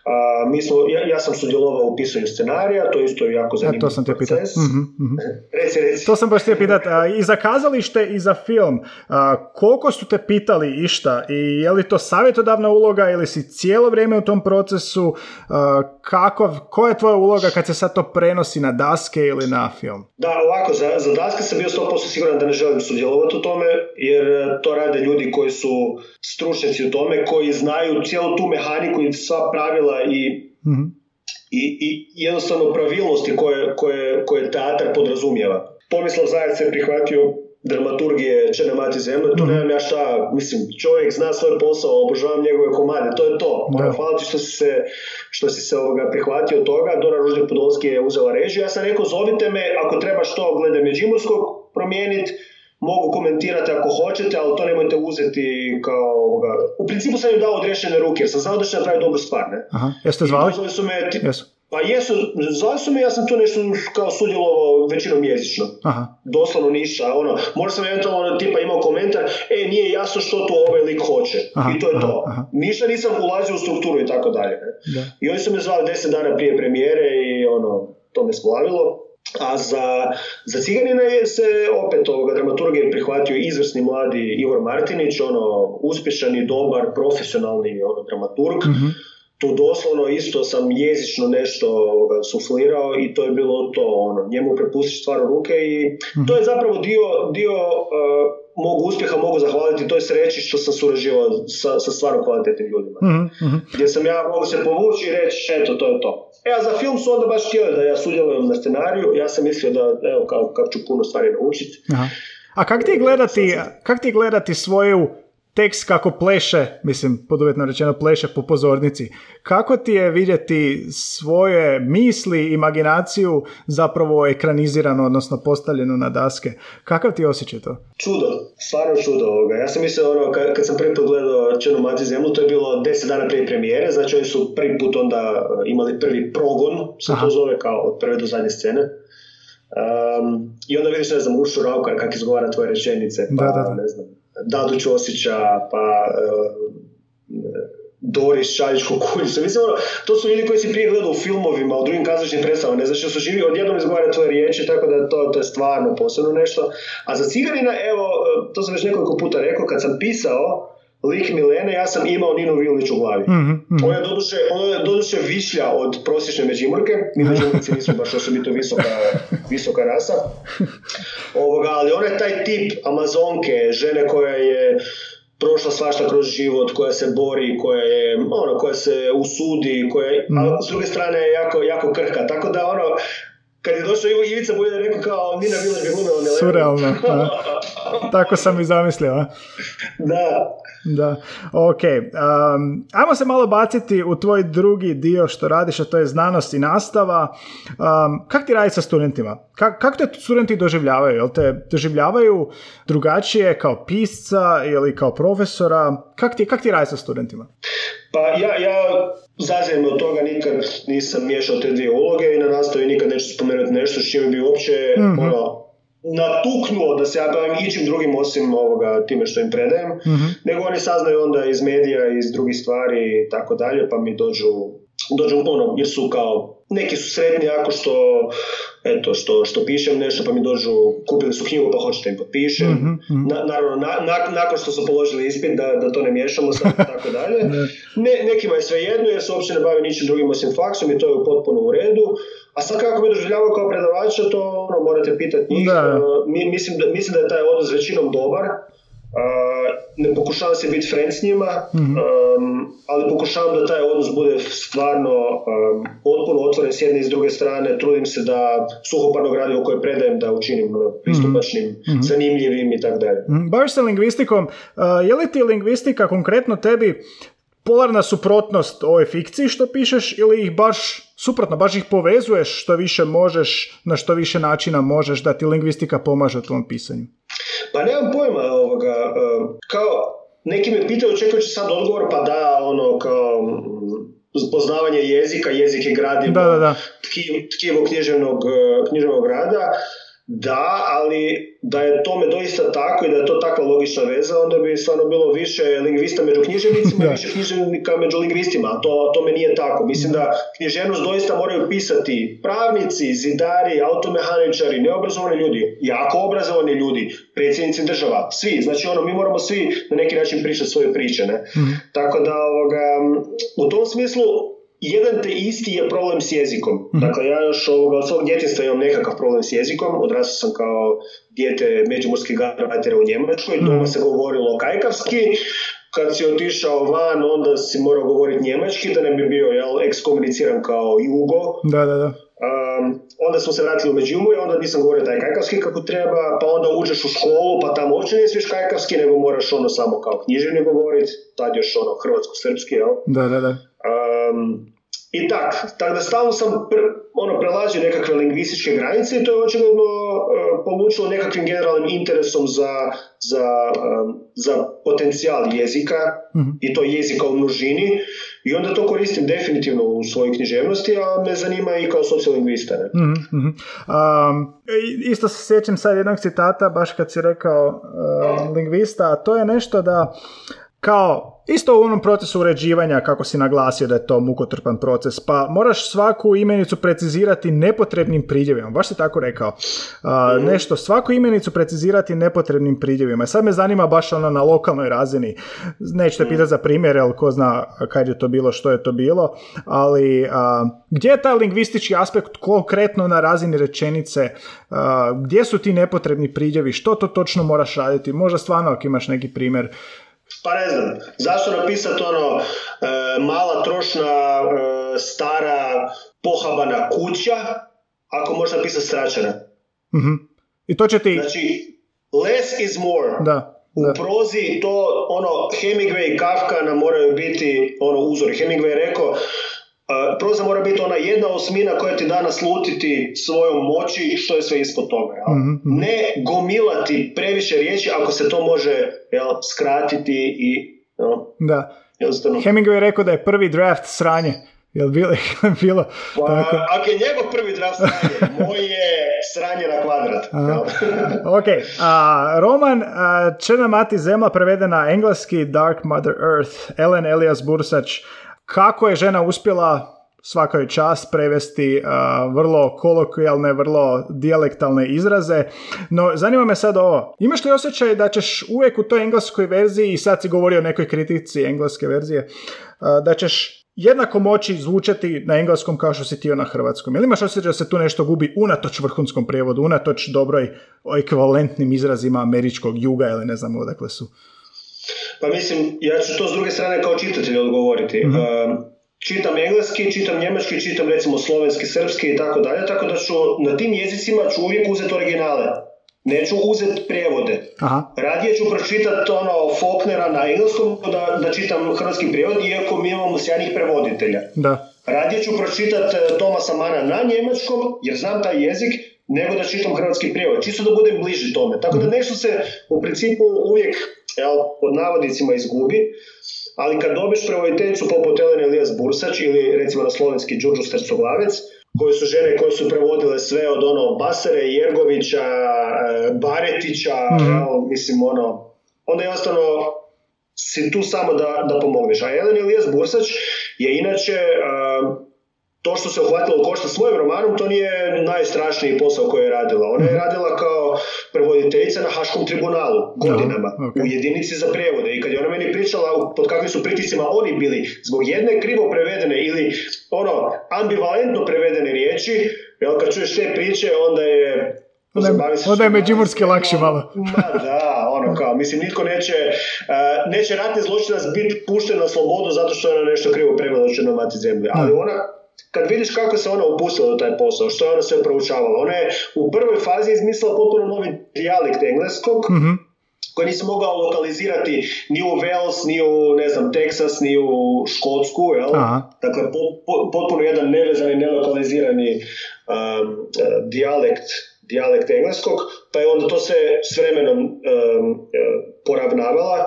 A, mi smo, ja, ja sam sudjelovao u pisanju scenarija, to je isto jako zanimljiv to sam te proces. Mm-hmm, reci, reci. To sam baš htio pitati. I za kazalište i za film, a, koliko su te pitali išta i je li to savjetodavna uloga ili si cijelo vrijeme u tom procesu, a, kako, koja je tvoja uloga kad se sad to prenosi na daske ili na film? Da, ovako, za, za daske sam bio 100% siguran da ne želim sudjelovati u tome, jer to rade ljudi koji su stručnjaci u tome, koji znaju cijelu tu mehaniku i sva pravila i, mm i, i jednostavno pravilnosti koje, koje, koje teatar podrazumijeva. Tomislav Zajac je prihvatio dramaturgije Čene mati zemlje, to mm nemam ja šta, mislim, čovjek zna svoj posao, obožavam njegove komade, to je to. Da. Hvala ti što si se, što si se ovoga prihvatio toga, Dora Ružnik Podolski je uzela režiju, ja sam rekao zovite me, ako treba što glede Međimurskog promijeniti, mogu komentirati ako hoćete, ali to nemojte uzeti kao ovoga. U principu sam im dao odrešene ruke, jer sam znao da će napraviti dobru stvar, ne? Aha, jeste zvali? su me. Pa jesu, zvali su me, ja sam tu nešto kao sudjelovao većinom jezično. Aha. Doslovno ništa, ono, možda sam eventualno tipa imao komentar, e, nije jasno što tu ovaj lik hoće. Aha, I to je to. Aha. Ništa nisam ulazio u strukturu i tako dalje. I oni su me zvali deset dana prije premijere i ono, to me splavilo. A za, za Ciganina se opet ovoga dramaturgije prihvatio izvrsni mladi Ivor Martinić, ono, uspješan i dobar, profesionalni ono, dramaturg. mm Tu doslovno isto sam jezično nešto ovoga, suflirao i to je bilo to, ono, njemu prepustiš stvar u ruke i to je zapravo dio, dio uh, mog uspjeha mogu zahvaliti toj sreći što sam surađivao sa, sa stvarno kvalitetnim ljudima. Mm-hmm. Gdje sam ja mogu se povući i reći, eto, to je to. E, a za film su onda baš htjeli da ja sudjelujem na scenariju, ja sam mislio da, evo, kako, kako ću puno stvari naučiti. A kak ti gledati, kak ti gledati svoju tekst kako pleše, mislim, poduvjetno rečeno pleše po pozornici. Kako ti je vidjeti svoje misli, imaginaciju zapravo ekranizirano, odnosno postavljeno na daske? Kakav ti osjećaj to? Čudo, stvarno čudo ovoga. Ja sam mislio, ono, kad, sam prvi put gledao Černu mati zemlju, to je bilo deset dana prije premijere, znači oni su prvi put onda imali prvi progon, se to zove kao od prve do zadnje scene. Um, I onda vidiš, ne znam, Ušu Raukar kak izgovara tvoje rečenice, pa da, da, da. ne znam, Dadu Ćosića, pa uh, Doris Šaljičko kuljicu. Mislim, ono, to su ljudi koji si prije gledao u filmovima, u drugim kazališnim predstavama, ne znaš što su živi, odjednom izgovara tvoje riječi, tako da to, to je stvarno posebno nešto. A za Ciganina, evo, to sam već nekoliko puta rekao, kad sam pisao, lik Milene, ja sam imao Ninu Violić u glavi. Mm-hmm. Ona je doduše, ona je doduše višlja od prosječne Međimurke, mi Međimurci nismo baš osobito visoka, visoka rasa, Ovoga, ali ona je taj tip Amazonke, žene koja je prošla svašta kroz život, koja se bori, koja je, ono, koja se usudi, koja je, mm. a s druge strane je jako, jako krhka, tako da ono, kad je došao Ivo Ivica Buljan rekao kao Nina Vilač bi glumila Milenu. Surrealno. Tako sam i zamislio. Da. Da, ok. Um, ajmo se malo baciti u tvoj drugi dio što radiš, a to je znanost i nastava. Um, kak ti radi sa studentima? Kak, kak te studenti doživljavaju? Jel te doživljavaju drugačije kao pisca ili kao profesora? Kak ti, kak ti radi sa studentima? Pa ja, ja zazijem od toga nikad nisam miješao te dvije uloge i na nastavi nikad neću spomenuti nešto s čime bi uopće mm ono, natuknuo da se ja bavim ičim drugim osim ovoga time što im predajem, mm nego oni saznaju onda iz medija, iz drugih stvari i tako dalje, pa mi dođu, dođu ono, jer su kao, neki su srednji ako što, eto, što, što pišem nešto, pa mi dođu, kupili su knjigu pa hoćete im potpišem, mm Na, naravno, na, nakon što su položili ispit, da, da to ne miješamo sad tako dalje. ne, nekima je sve jedno jer se uopće ne bave ničim drugim osim faksom i to je potpuno u redu. A sad kako me doživljavaju kao predavača, to ono, morate pitati njih. Da. Uh, mislim, da, mislim da je taj odnos većinom dobar. Ne pokušavam se biti friend s njima, mm ali pokušavam da taj odnos bude stvarno um, potpuno otvoren s jedne i s druge strane. Trudim se da suhoparno gradivo koje predajem da učinim ono, pristupačnim, mm zanimljivim i tako dalje. Mhm. Baviš se lingvistikom. Uh, je li ti lingvistika konkretno tebi polarna suprotnost ovoj fikciji što pišeš ili ih baš suprotno, baš ih povezuješ što više možeš, na što više načina možeš da ti lingvistika pomaže u tvom pisanju? Pa nemam pojma kao neki me pitaju očekujući sad odgovor, pa da, ono, kao poznavanje jezika, jezik je da, da. tkivo književnog, e, književnog rada, da, ali da je tome doista tako i da je to takva logična veza, onda bi stvarno bilo više lingvista među književnicima i više književnika među lingvistima, a to tome nije tako. Mislim da književnost doista moraju pisati pravnici, zidari, automehaničari, neobrazovani ljudi, jako obrazovani ljudi, predsjednici država, svi. Znači ono, mi moramo svi na neki način pričati svoje priče. Ne? Mhm. Tako da ovoga, u tom smislu jedan te isti je problem s jezikom. mm Dakle, ja još ovoga, od svog djetinstva imam nekakav problem s jezikom. Odrastao sam kao dijete međumorskih garbajtera u Njemačkoj. mm Doma se govorilo kajkavski. Kad si otišao van, onda si morao govoriti njemački, da ne bi bio jel, ekskomuniciran kao jugo. Da, da, da. Um, onda smo se vratili u Međimurje, onda nisam govorio taj kajkavski kako treba, pa onda uđeš u školu, pa tamo uopće ne smiješ kajkavski, nego moraš ono samo kao književni govoriti, tad još ono hrvatsko-srpski, jel? Da, da, da. Um, i tak, tako da stalno sam pre, ono, prelazio nekakve lingvističke granice i to je očigledno uh, polučilo nekakvim generalnim interesom za, za, um, za potencijal jezika mm-hmm. i to jezika u množini i onda to koristim definitivno u svojoj književnosti, a me zanima i kao sociolingvista. Ne? Mm-hmm. Um, isto se sjećam sad jednog citata, baš kad si rekao uh, lingvista, a to je nešto da kao Isto u onom procesu uređivanja, kako si naglasio da je to mukotrpan proces, pa moraš svaku imenicu precizirati nepotrebnim pridjevima. Baš si tako rekao. Uh, nešto, svaku imenicu precizirati nepotrebnim pridjevima. Sad me zanima baš ono na lokalnoj razini. Nećete pitati za primjer, jer ko zna kad je to bilo, što je to bilo, ali gdje je taj lingvistički aspekt konkretno na razini rečenice? gdje su ti nepotrebni pridjevi? Što to točno moraš raditi? Možda stvarno ako imaš neki primjer pa ne znam, zašto napisati ono e, mala trošna e, stara pohabana kuća ako možeš napisati stračana? mm I to će ti... Znači, less is more. Da. U prozi to, ono, Hemingway i Kafka nam moraju biti ono uzori. Hemingway je rekao, proza mora biti ona jedna osmina koja ti da naslutiti svojom moći što je sve ispod toga. Jel? Mhm, mhm. Ne gomilati previše riječi ako se to može jel, skratiti i... Jel, da. Hemingway je rekao da je prvi draft sranje. Jel bilo? bilo pa, tako? Ako je njegov prvi draft sranje, moj je sranje na kvadrat. ok, a, roman Črna mati zemlja prevedena engleski Dark Mother Earth, Ellen Elias Bursač, kako je žena uspjela svakoj čast prevesti vrlo kolokvijalne, vrlo dijalektalne izraze. No, zanima me sad ovo. Imaš li osjećaj da ćeš uvijek u toj engleskoj verziji, i sad si govorio o nekoj kritici engleske verzije, da ćeš jednako moći zvučati na engleskom kao što si ti na hrvatskom. Ili imaš osjećaj da se tu nešto gubi unatoč vrhunskom prijevodu, unatoč dobroj ekvivalentnim izrazima američkog juga ili ne znam odakle su? Pa mislim, ja ću to s druge strane kao čitatelj odgovoriti. mm čitam engleski, čitam njemački, čitam recimo slovenski, srpski i tako dalje, tako da ću na tim jezicima ću uvijek uzeti originale. Neću uzeti prijevode. Aha. Radije ću pročitati ono Faulknera na engleskom da, da čitam hrvatski prijevod, iako mi imamo sjajnih prevoditelja. Da. Radije ću pročitati e, Tomasa Mana na njemačkom, jer znam taj jezik, nego da čitam hrvatski prijevod. Čisto da budem bliži tome. Tako da mhm. nešto se u principu uvijek jel, pod navodnicima izgubi, ali kad dobiš prevoditeljicu poput Elene Elijas Bursač ili recimo na slovenski Đurđu Stercoglavec, koje su žene koje su prevodile sve od ono Basare, Jergovića, e, Baretića, mm mislim ono, onda jednostavno si tu samo da, da pomogneš. A Elena Elijas Bursač je inače to što se uhvatila u košta svojim romanom, to nije najstrašniji posao koji je radila. Ona je mhm. radila kao prevoditeljica na Haškom tribunalu godinama u jedinici za prijevode. I kad je ona meni pričala pod kakvim su pritiscima oni bili zbog jedne krivo prevedene ili ono ambivalentno prevedene riječi, jel kad čuješ te priče onda je Onda je međimurski lakše malo. Ma da, ono kao, mislim, nitko neće, uh, neće ratni zločinac biti pušten na slobodu zato što je ona nešto krivo prevela u mati zemlje. Ali ona kad vidiš kako se ona upustila u taj posao, što je ona sve proučavala, ona je u prvoj fazi izmislila potpuno novi dijalekt engleskog, mm-hmm. koji nisi mogao lokalizirati ni u Wales, ni u, ne znam, Texas, ni u Škotsku, jel? Dakle, potpuno jedan nevezani, nelokalizirani um, uh, dijalekt dijalekt engleskog, pa je onda to se s vremenom um, poravnavala.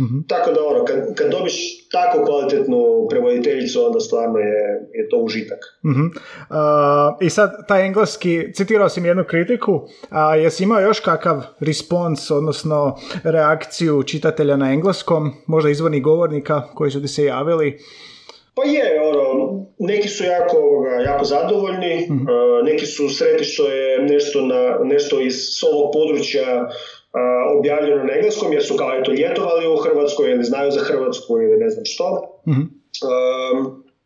Mm-hmm. Tako da ono, kad, kad dobiš tako kvalitetnu prevoditeljicu, onda stvarno je, je to užitak. Mm-hmm. Uh, I sad, taj engleski, citirao si mi jednu kritiku, a uh, jesi imao još kakav respons, odnosno reakciju čitatelja na engleskom, možda izvornih govornika koji su ti se javili? Pa je, ono, neki su jako, jako zadovoljni, mm neki su sretni što je nešto, na, nešto iz ovog područja objavljeno na engleskom, jer su kao eto ljetovali u Hrvatskoj ili znaju za Hrvatsku ili ne znam što. mm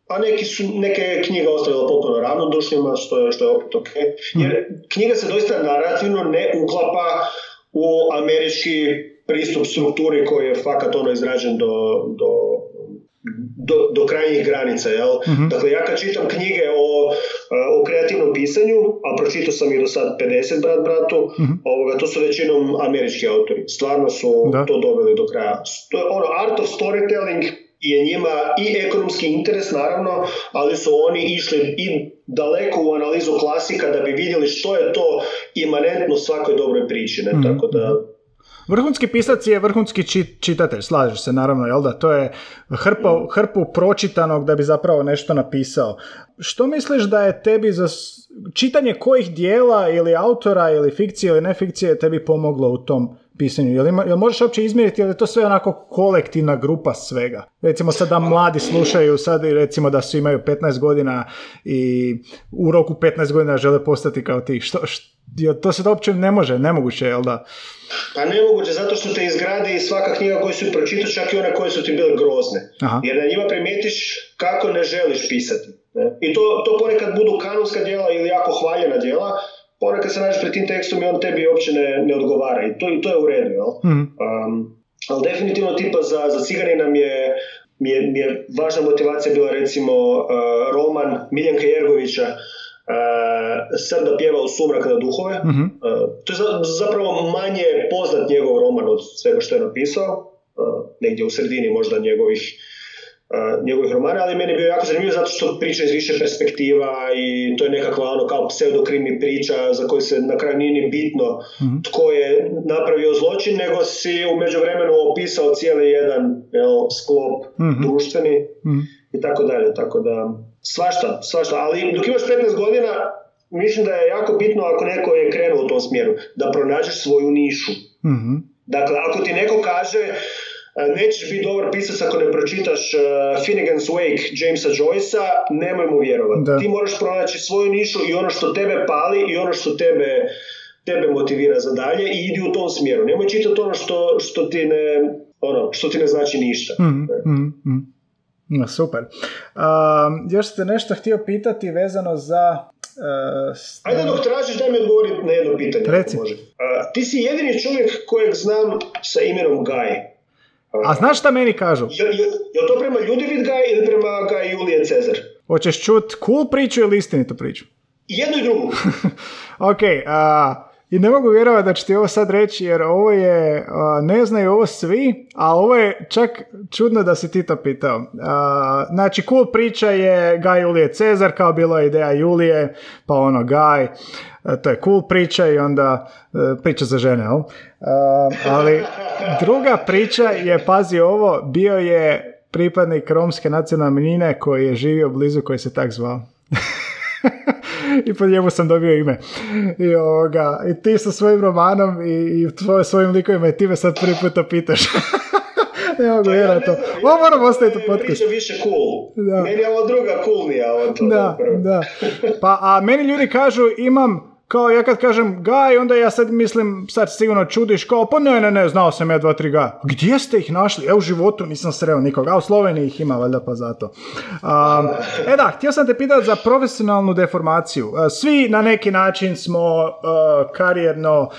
a neki su neke knjige ostavila potpuno ravnodušnjima, što je, što je opet ok. Mhm. Jer knjiga se doista narativno ne uklapa u američki pristup strukturi koji je fakat ono izrađen do, do do, do krajnjih granica. Jel? uh Dakle, ja kad čitam knjige o, o kreativnom pisanju, a pročitao sam ih do sad 50 brat bratu, uh ovoga, to su većinom američki autori. Stvarno su to dobili do kraja. To je ono, art of storytelling je njima i ekonomski interes naravno, ali su oni išli i daleko u analizu klasika da bi vidjeli što je to imanentno svakoj dobroj priči. Ne? Mhm. Tako da Vrhunski pisac je vrhunski čitatelj, slažeš se naravno, jel da? To je hrpa, hrpu pročitanog da bi zapravo nešto napisao. Što misliš da je tebi za čitanje kojih dijela ili autora ili fikcije ili nefikcije tebi pomoglo u tom pisanju? Jel, ima, jel možeš uopće izmjeriti ili je to sve onako kolektivna grupa svega? Recimo sad da mladi slušaju, sad recimo da su imaju 15 godina i u roku 15 godina žele postati kao ti. Što, što, to se uopće ne može, nemoguće, jel da? Pa nemoguće, zato što te izgradi i svaka knjiga koju su pročitao, čak i one koje su ti bile grozne. Aha. Jer na njima primijetiš kako ne želiš pisati. Ne? I to, to ponekad budu kanonska djela ili jako hvaljena djela, ponekad se nađeš pred tim tekstom i on tebi uopće ne, ne odgovara. I to, i to je u redu. Jel? Mhm. Um, ali definitivno tipa za, za ciganina mi je, mi je, mi je važna motivacija bila recimo uh, roman Miljenka Jergovića Srba pjeva u sumrak na duhove. Mhm. to je zapravo manje poznat njegov roman od svega što je napisao. negdje u sredini možda njegovih njegovih romana, ali meni je bio jako zanimljivo zato što priča iz više perspektiva i to je nekakva ono kao pseudokrimi priča za koju se na kraju nije ni bitno Mhm. tko je napravio zločin, nego si u međuvremenu opisao cijeli jedan jel, sklop Mhm. društveni Mhm. i tako dalje, tako da svašta, svašta, ali dok imaš 15 godina mislim da je jako bitno ako neko je krenuo u tom smjeru, da pronađeš svoju nišu. Mhm. Dakle, ako ti neko kaže e, nećeš biti dobar pisac ako ne pročitaš uh, Finnegan's Wake Jamesa Joycea, nemoj mu vjerovati. Da. Ti moraš pronaći svoju nišu i ono što tebe pali i ono što tebe, tebe motivira za dalje i idi u tom smjeru. Nemoj čitati ono što, što, ti, ne, ono, što ti ne znači ništa. Mhm, mhm, mhm. No, super. Um, još ste nešto htio pitati vezano za... Uh, s- Ajde dok tražiš, daj mi odgovoriti na jedno pitanje. Reci. može. A, ti si jedini čovjek kojeg znam sa imenom Guy. A znaš šta meni kažu? Je, je, je to prema Ljudevit Guy ili prema Guy Julije Cezar? Hoćeš čut cool priču ili istinitu priču? Jednu i drugu. Ok, a, i ne mogu vjerovati da ću ti ovo sad reći jer ovo je, ne znaju ovo svi, a ovo je čak čudno da si ti to pitao. Znači, cool priča je Gaj Julije Cezar, kao bila ideja Julije, pa ono Gaj, to je cool priča i onda e, priča za žene, jel? Ali druga priča je, pazi ovo, bio je pripadnik romske nacionalne manjine koji je živio blizu koji se tak zvao. I po njemu sam dobio ime. I, ovoga, i ti sa svojim romanom i, i svojim likovima i ti me sad prvi puta pitaš. ne mogu vjerati to. Ovo moram ostaviti u Meni je podcast. priča više cool. Da. Meni je ovo druga coolnija od. Da, da. Pa, a meni ljudi kažu, imam, kao ja kad kažem gaj, onda ja sad mislim, sad sigurno čudiš, kao, pa ne, ne, ne, znao sam ja dva, tri gaja. Gdje ste ih našli? Ja u životu nisam sreo nikoga, a u Sloveniji ih ima, valjda pa zato. Um, e da, htio sam te pitati za profesionalnu deformaciju. Uh, Svi na neki način smo uh, karijerno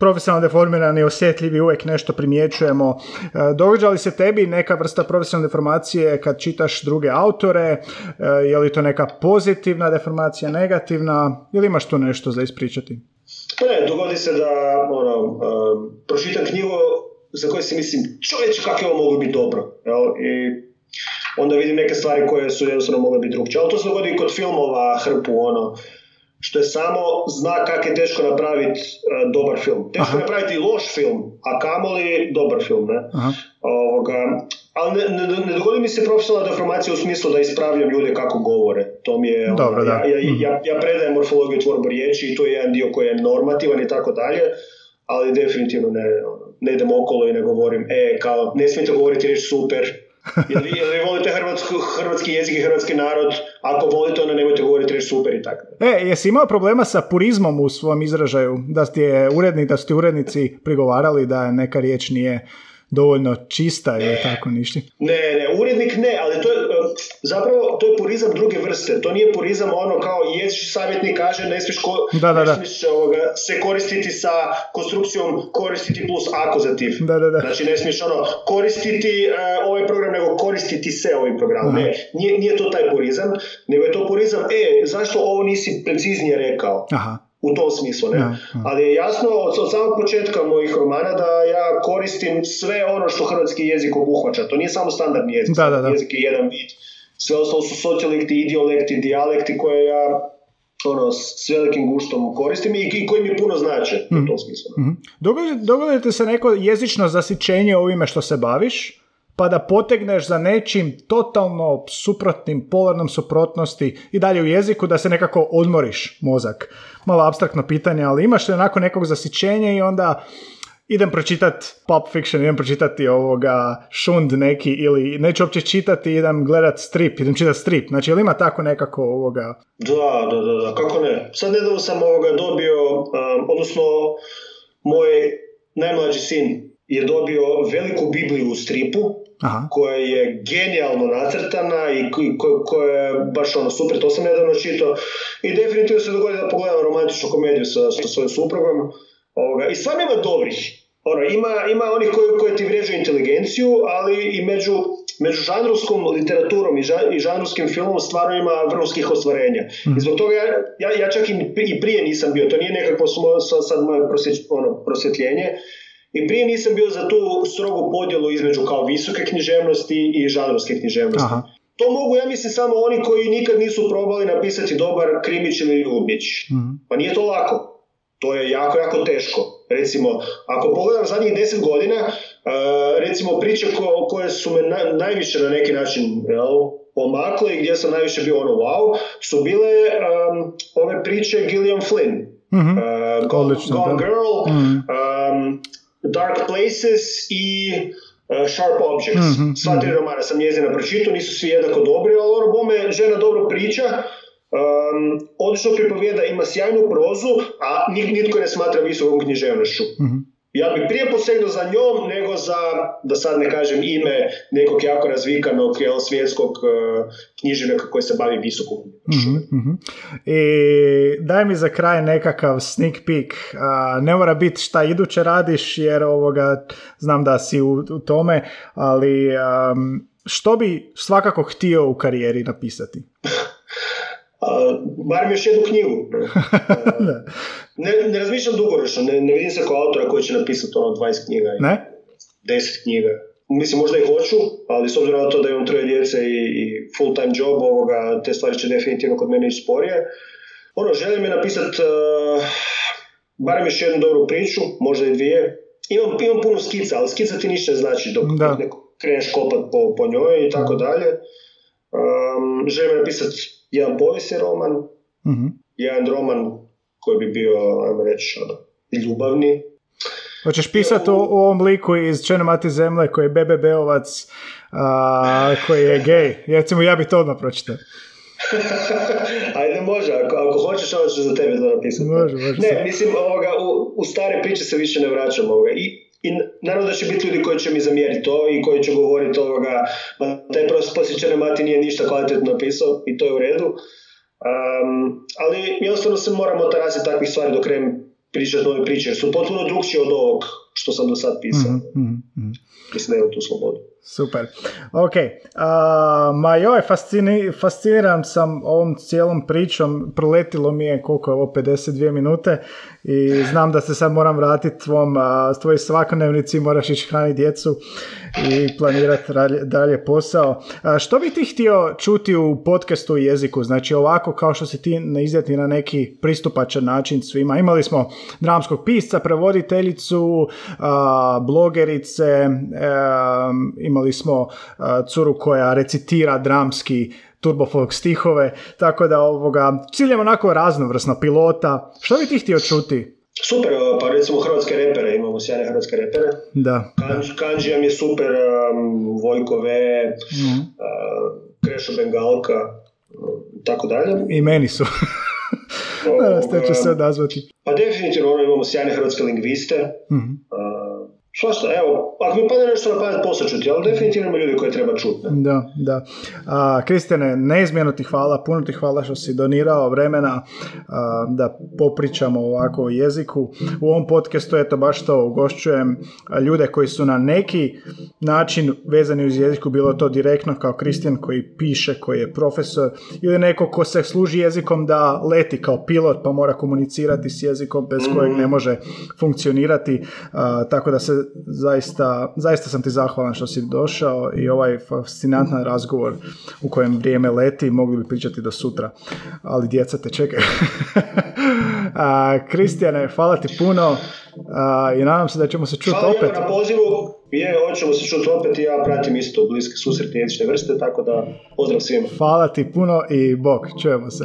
profesionalno deformirani, osjetljivi, uvijek nešto primjećujemo. E, Događa li se tebi neka vrsta profesionalne deformacije kad čitaš druge autore? E, Je li to neka pozitivna deformacija, negativna? Ili imaš tu nešto za ispričati? Pa ne, dogodi se da ono, um, pročitam knjigu za koju si mislim, čovječe, kako je ovo moglo biti dobro. Jel? I onda vidim neke stvari koje su jednostavno mogle biti drugčije. Ali to se dogodi kod filmova hrpu, ono, što je samo znak kako je teško napraviti uh, dobar film. Teško je napraviti loš film, a kamoli dobar film, ne? Aha. Ovoga, ali ne, ne, ne dogodi mi se profesionalna deformacija u smislu da ispravljam ljude kako govore. To mi je, Dobro, da. ja, ja, Mhm. ja, ja predajem morfologiju tvorbu riječi i to je jedan dio koji je normativan i tako dalje, ali definitivno ne, ono, ne idem okolo i ne govorim, e, kao, ne smijete govoriti riječ super, ili, vi- volite hrvatsku, hrvatski jezik i hrvatski narod, ako volite, onda nemojte govoriti riječ super i tako. E, jesi imao problema sa purizmom u svom izražaju? Da ti je urednik, da su ti urednici prigovarali da neka riječ nije dovoljno čista ili tako ništa? Ne, ne, urednik ne, ali to je, zapravo, to je purizam druge vrste. To nije purizam ono kao jezični savjetnik kaže ne smiješ, ko, Da, da, ne da. smiješ ovoga, se koristiti sa konstrukcijom koristiti plus akuzativ. Da, da, da. Znači ne smiješ ono koristiti e, ovaj program, nego koristiti se ovim programom. Ne, nije, nije to taj purizam, nego je to purizam, e, zašto ovo nisi preciznije rekao? Aha. U tom smislu, ne? Ja, ja. Ali je jasno od, od samog početka mojih romana da ja koristim sve ono što hrvatski jezik obuhvaća. To nije samo standardni jezik. Da, da, da. Jezik je jedan vid. Sve ostalo su sociolekti, idiolekti, dijalekti koje ja ono, s velikim guštom koristim i, i koji mi puno znače u tom smislu. ne? Mhm. Dogodi, dogodi li ti se neko jezično zasićenje ovime što se baviš, pa da potegneš za nečim totalno suprotnim, polarnom suprotnosti i dalje u jeziku da se nekako odmoriš mozak. Malo abstraktno pitanje, ali imaš li onako nekog zasićenja i onda idem pročitat Pulp Fiction, idem pročitati ovoga šund neki ili neću uopće čitati, idem gledat strip, idem čitati strip. Znači, ili ima tako nekako ovoga... Da, da, da, da, kako ne. Sad nedavno sam ovoga dobio, um, odnosno moj najmlađi sin je dobio veliku Bibliju u stripu, Aha. koja je genijalno nacrtana i ko- ko- koja je baš ono super, to sam nedavno čitao i definitivno se dogodi da pogledam romantičnu komediju sa, sa svojim suprugom ovoga. i stvarno ima dobrih ono, ima, ima onih koji, koji ti vrijeđaju inteligenciju, ali i među među žanrovskom literaturom i, žan, i žanrovskim filmom stvarno ima vrhunskih ostvarenja. Mm. I zbog toga ja, ja čak i, prije nisam bio, to nije nekakvo sad moje ono, prosvjetljenje, i prije nisam bio za tu strogu podjelu između kao visoke književnosti i žanrovske književnosti. Aha. To mogu, ja mislim, samo oni koji nikad nisu probali napisati dobar krimić ili ljubić. mm Pa nije to lako. To je jako, jako teško. Recimo, ako pogledam zadnjih deset godina, uh, recimo priče ko, koje su me na, najviše na neki način jel, pomakle i gdje sam najviše bio ono wow, su bile um, ove priče Gillian Flynn. Mm-hmm. Uh, Gone, Gone Girl, mm-hmm. um, Dark Places i uh, Sharp Objects. Mm-hmm. Sva tri romana sam njezina pročitao, nisu svi jednako dobri, ali ono bome žena dobro priča, um, odlično pripovijeda, ima sjajnu prozu, a nitko ne smatra visokom književnošću. Mm-hmm. Ja bih prije posegnuo za njom nego za, da sad ne kažem ime nekog jako razvikanog jel, svjetskog uh, književnika koji se bavi visokom mm-hmm, I daj mi za kraj nekakav sneak peek. Uh, ne mora biti šta iduće radiš jer ovoga znam da si u, u tome, ali um, što bi svakako htio u karijeri napisati? barem još jednu knjigu. ne, ne razmišljam dugoročno, ne, ne vidim se kao autora koji će napisati ono 20 knjiga. Ne? 10 knjiga. Mislim, možda i hoću, ali s obzirom na to da imam troje djece i, i full time job, ovoga, te stvari će definitivno kod mene ići sporije. Ono, želim je napisati uh, barem još jednu dobru priču, možda i dvije. Imam, imam puno skica, ali skica ti ništa znači dok, da. neko kreneš kopat po, po njoj i tako dalje. Um, želim napisati jedan povijesni roman, mm-hmm. jedan roman koji bi bio, ajmo reći, ono, ljubavni. Hoćeš pisati o, o ovom liku iz Čene mati zemlje koji je Bebe Beovac, a, koji je gej. Recimo, ja bih to odmah pročitao. Ajde, može, ako, ako hoćeš, ovo ću za tebe to napisati. Može, može. Ne, mislim, ovoga, u, u stare priče se više ne vraćam ovoga. I i naravno da će biti ljudi koji će mi zamjeriti to i koji će govoriti ovoga, ma taj posjećane mati nije ništa kvalitetno napisao i to je u redu. Um, ali jednostavno se moramo otarasiti takvih stvari dok krenem pričati nove priče, jer su potpuno drugčije od ovog što sam do sad pisao. Mm-hmm. Mislim da imam tu slobodu. Super. Ok. Uh, ma joj, fascini, fasciniran sam ovom cijelom pričom. Proletilo mi je koliko je ovo 52 minute i znam da se sad moram vratiti tvom, uh, tvojoj svakodnevnici, moraš ići hraniti djecu i planirati dalje, posao. što bi ti htio čuti u podcastu i jeziku? Znači ovako kao što si ti izjeti na neki pristupačan način svima. Imali smo dramskog pisca, prevoditeljicu, blogerice, imali smo curu koja recitira dramski turbofolk stihove, tako da ovoga, ciljem onako raznovrsno pilota. Što bi ti htio čuti? Super, pa recimo hrvatske repere, imamo sjajne hrvatske repere. Da. Kanđija mi je super, um, Vojko V, mm. uh, Krešo Bengalka, tako dalje. I meni su. da, ste će se odazvati. Pa definitivno ono, imamo sjajne hrvatske lingviste. Mm-hmm. Svašta, evo, ako mi pada nešto na pamet poslušati, ali definitivno ima ljudi koje treba čuti. Da, da. A, Kristjane, neizmjerno ti hvala, puno ti hvala što si donirao vremena a, da popričamo ovako o jeziku. U ovom podcastu, eto, baš to ugošćujem ljude koji su na neki način vezani uz jeziku, bilo to direktno kao Kristijan koji piše, koji je profesor, ili neko ko se služi jezikom da leti kao pilot pa mora komunicirati s jezikom bez kojeg ne mhm. može funkcionirati, tako da se zaista, zaista sam ti zahvalan što si došao i ovaj fascinantan razgovor u kojem vrijeme leti, mogli bi pričati do sutra, ali djeca te čekaju. Kristijane, hvala ti puno i nadam se da ćemo se čuti opet. Hvala na pozivu, je, hoćemo se čuti opet i ja pratim isto bliske susretne jezične vrste, tako da pozdrav svima. Hvala ti puno i bok, čujemo se.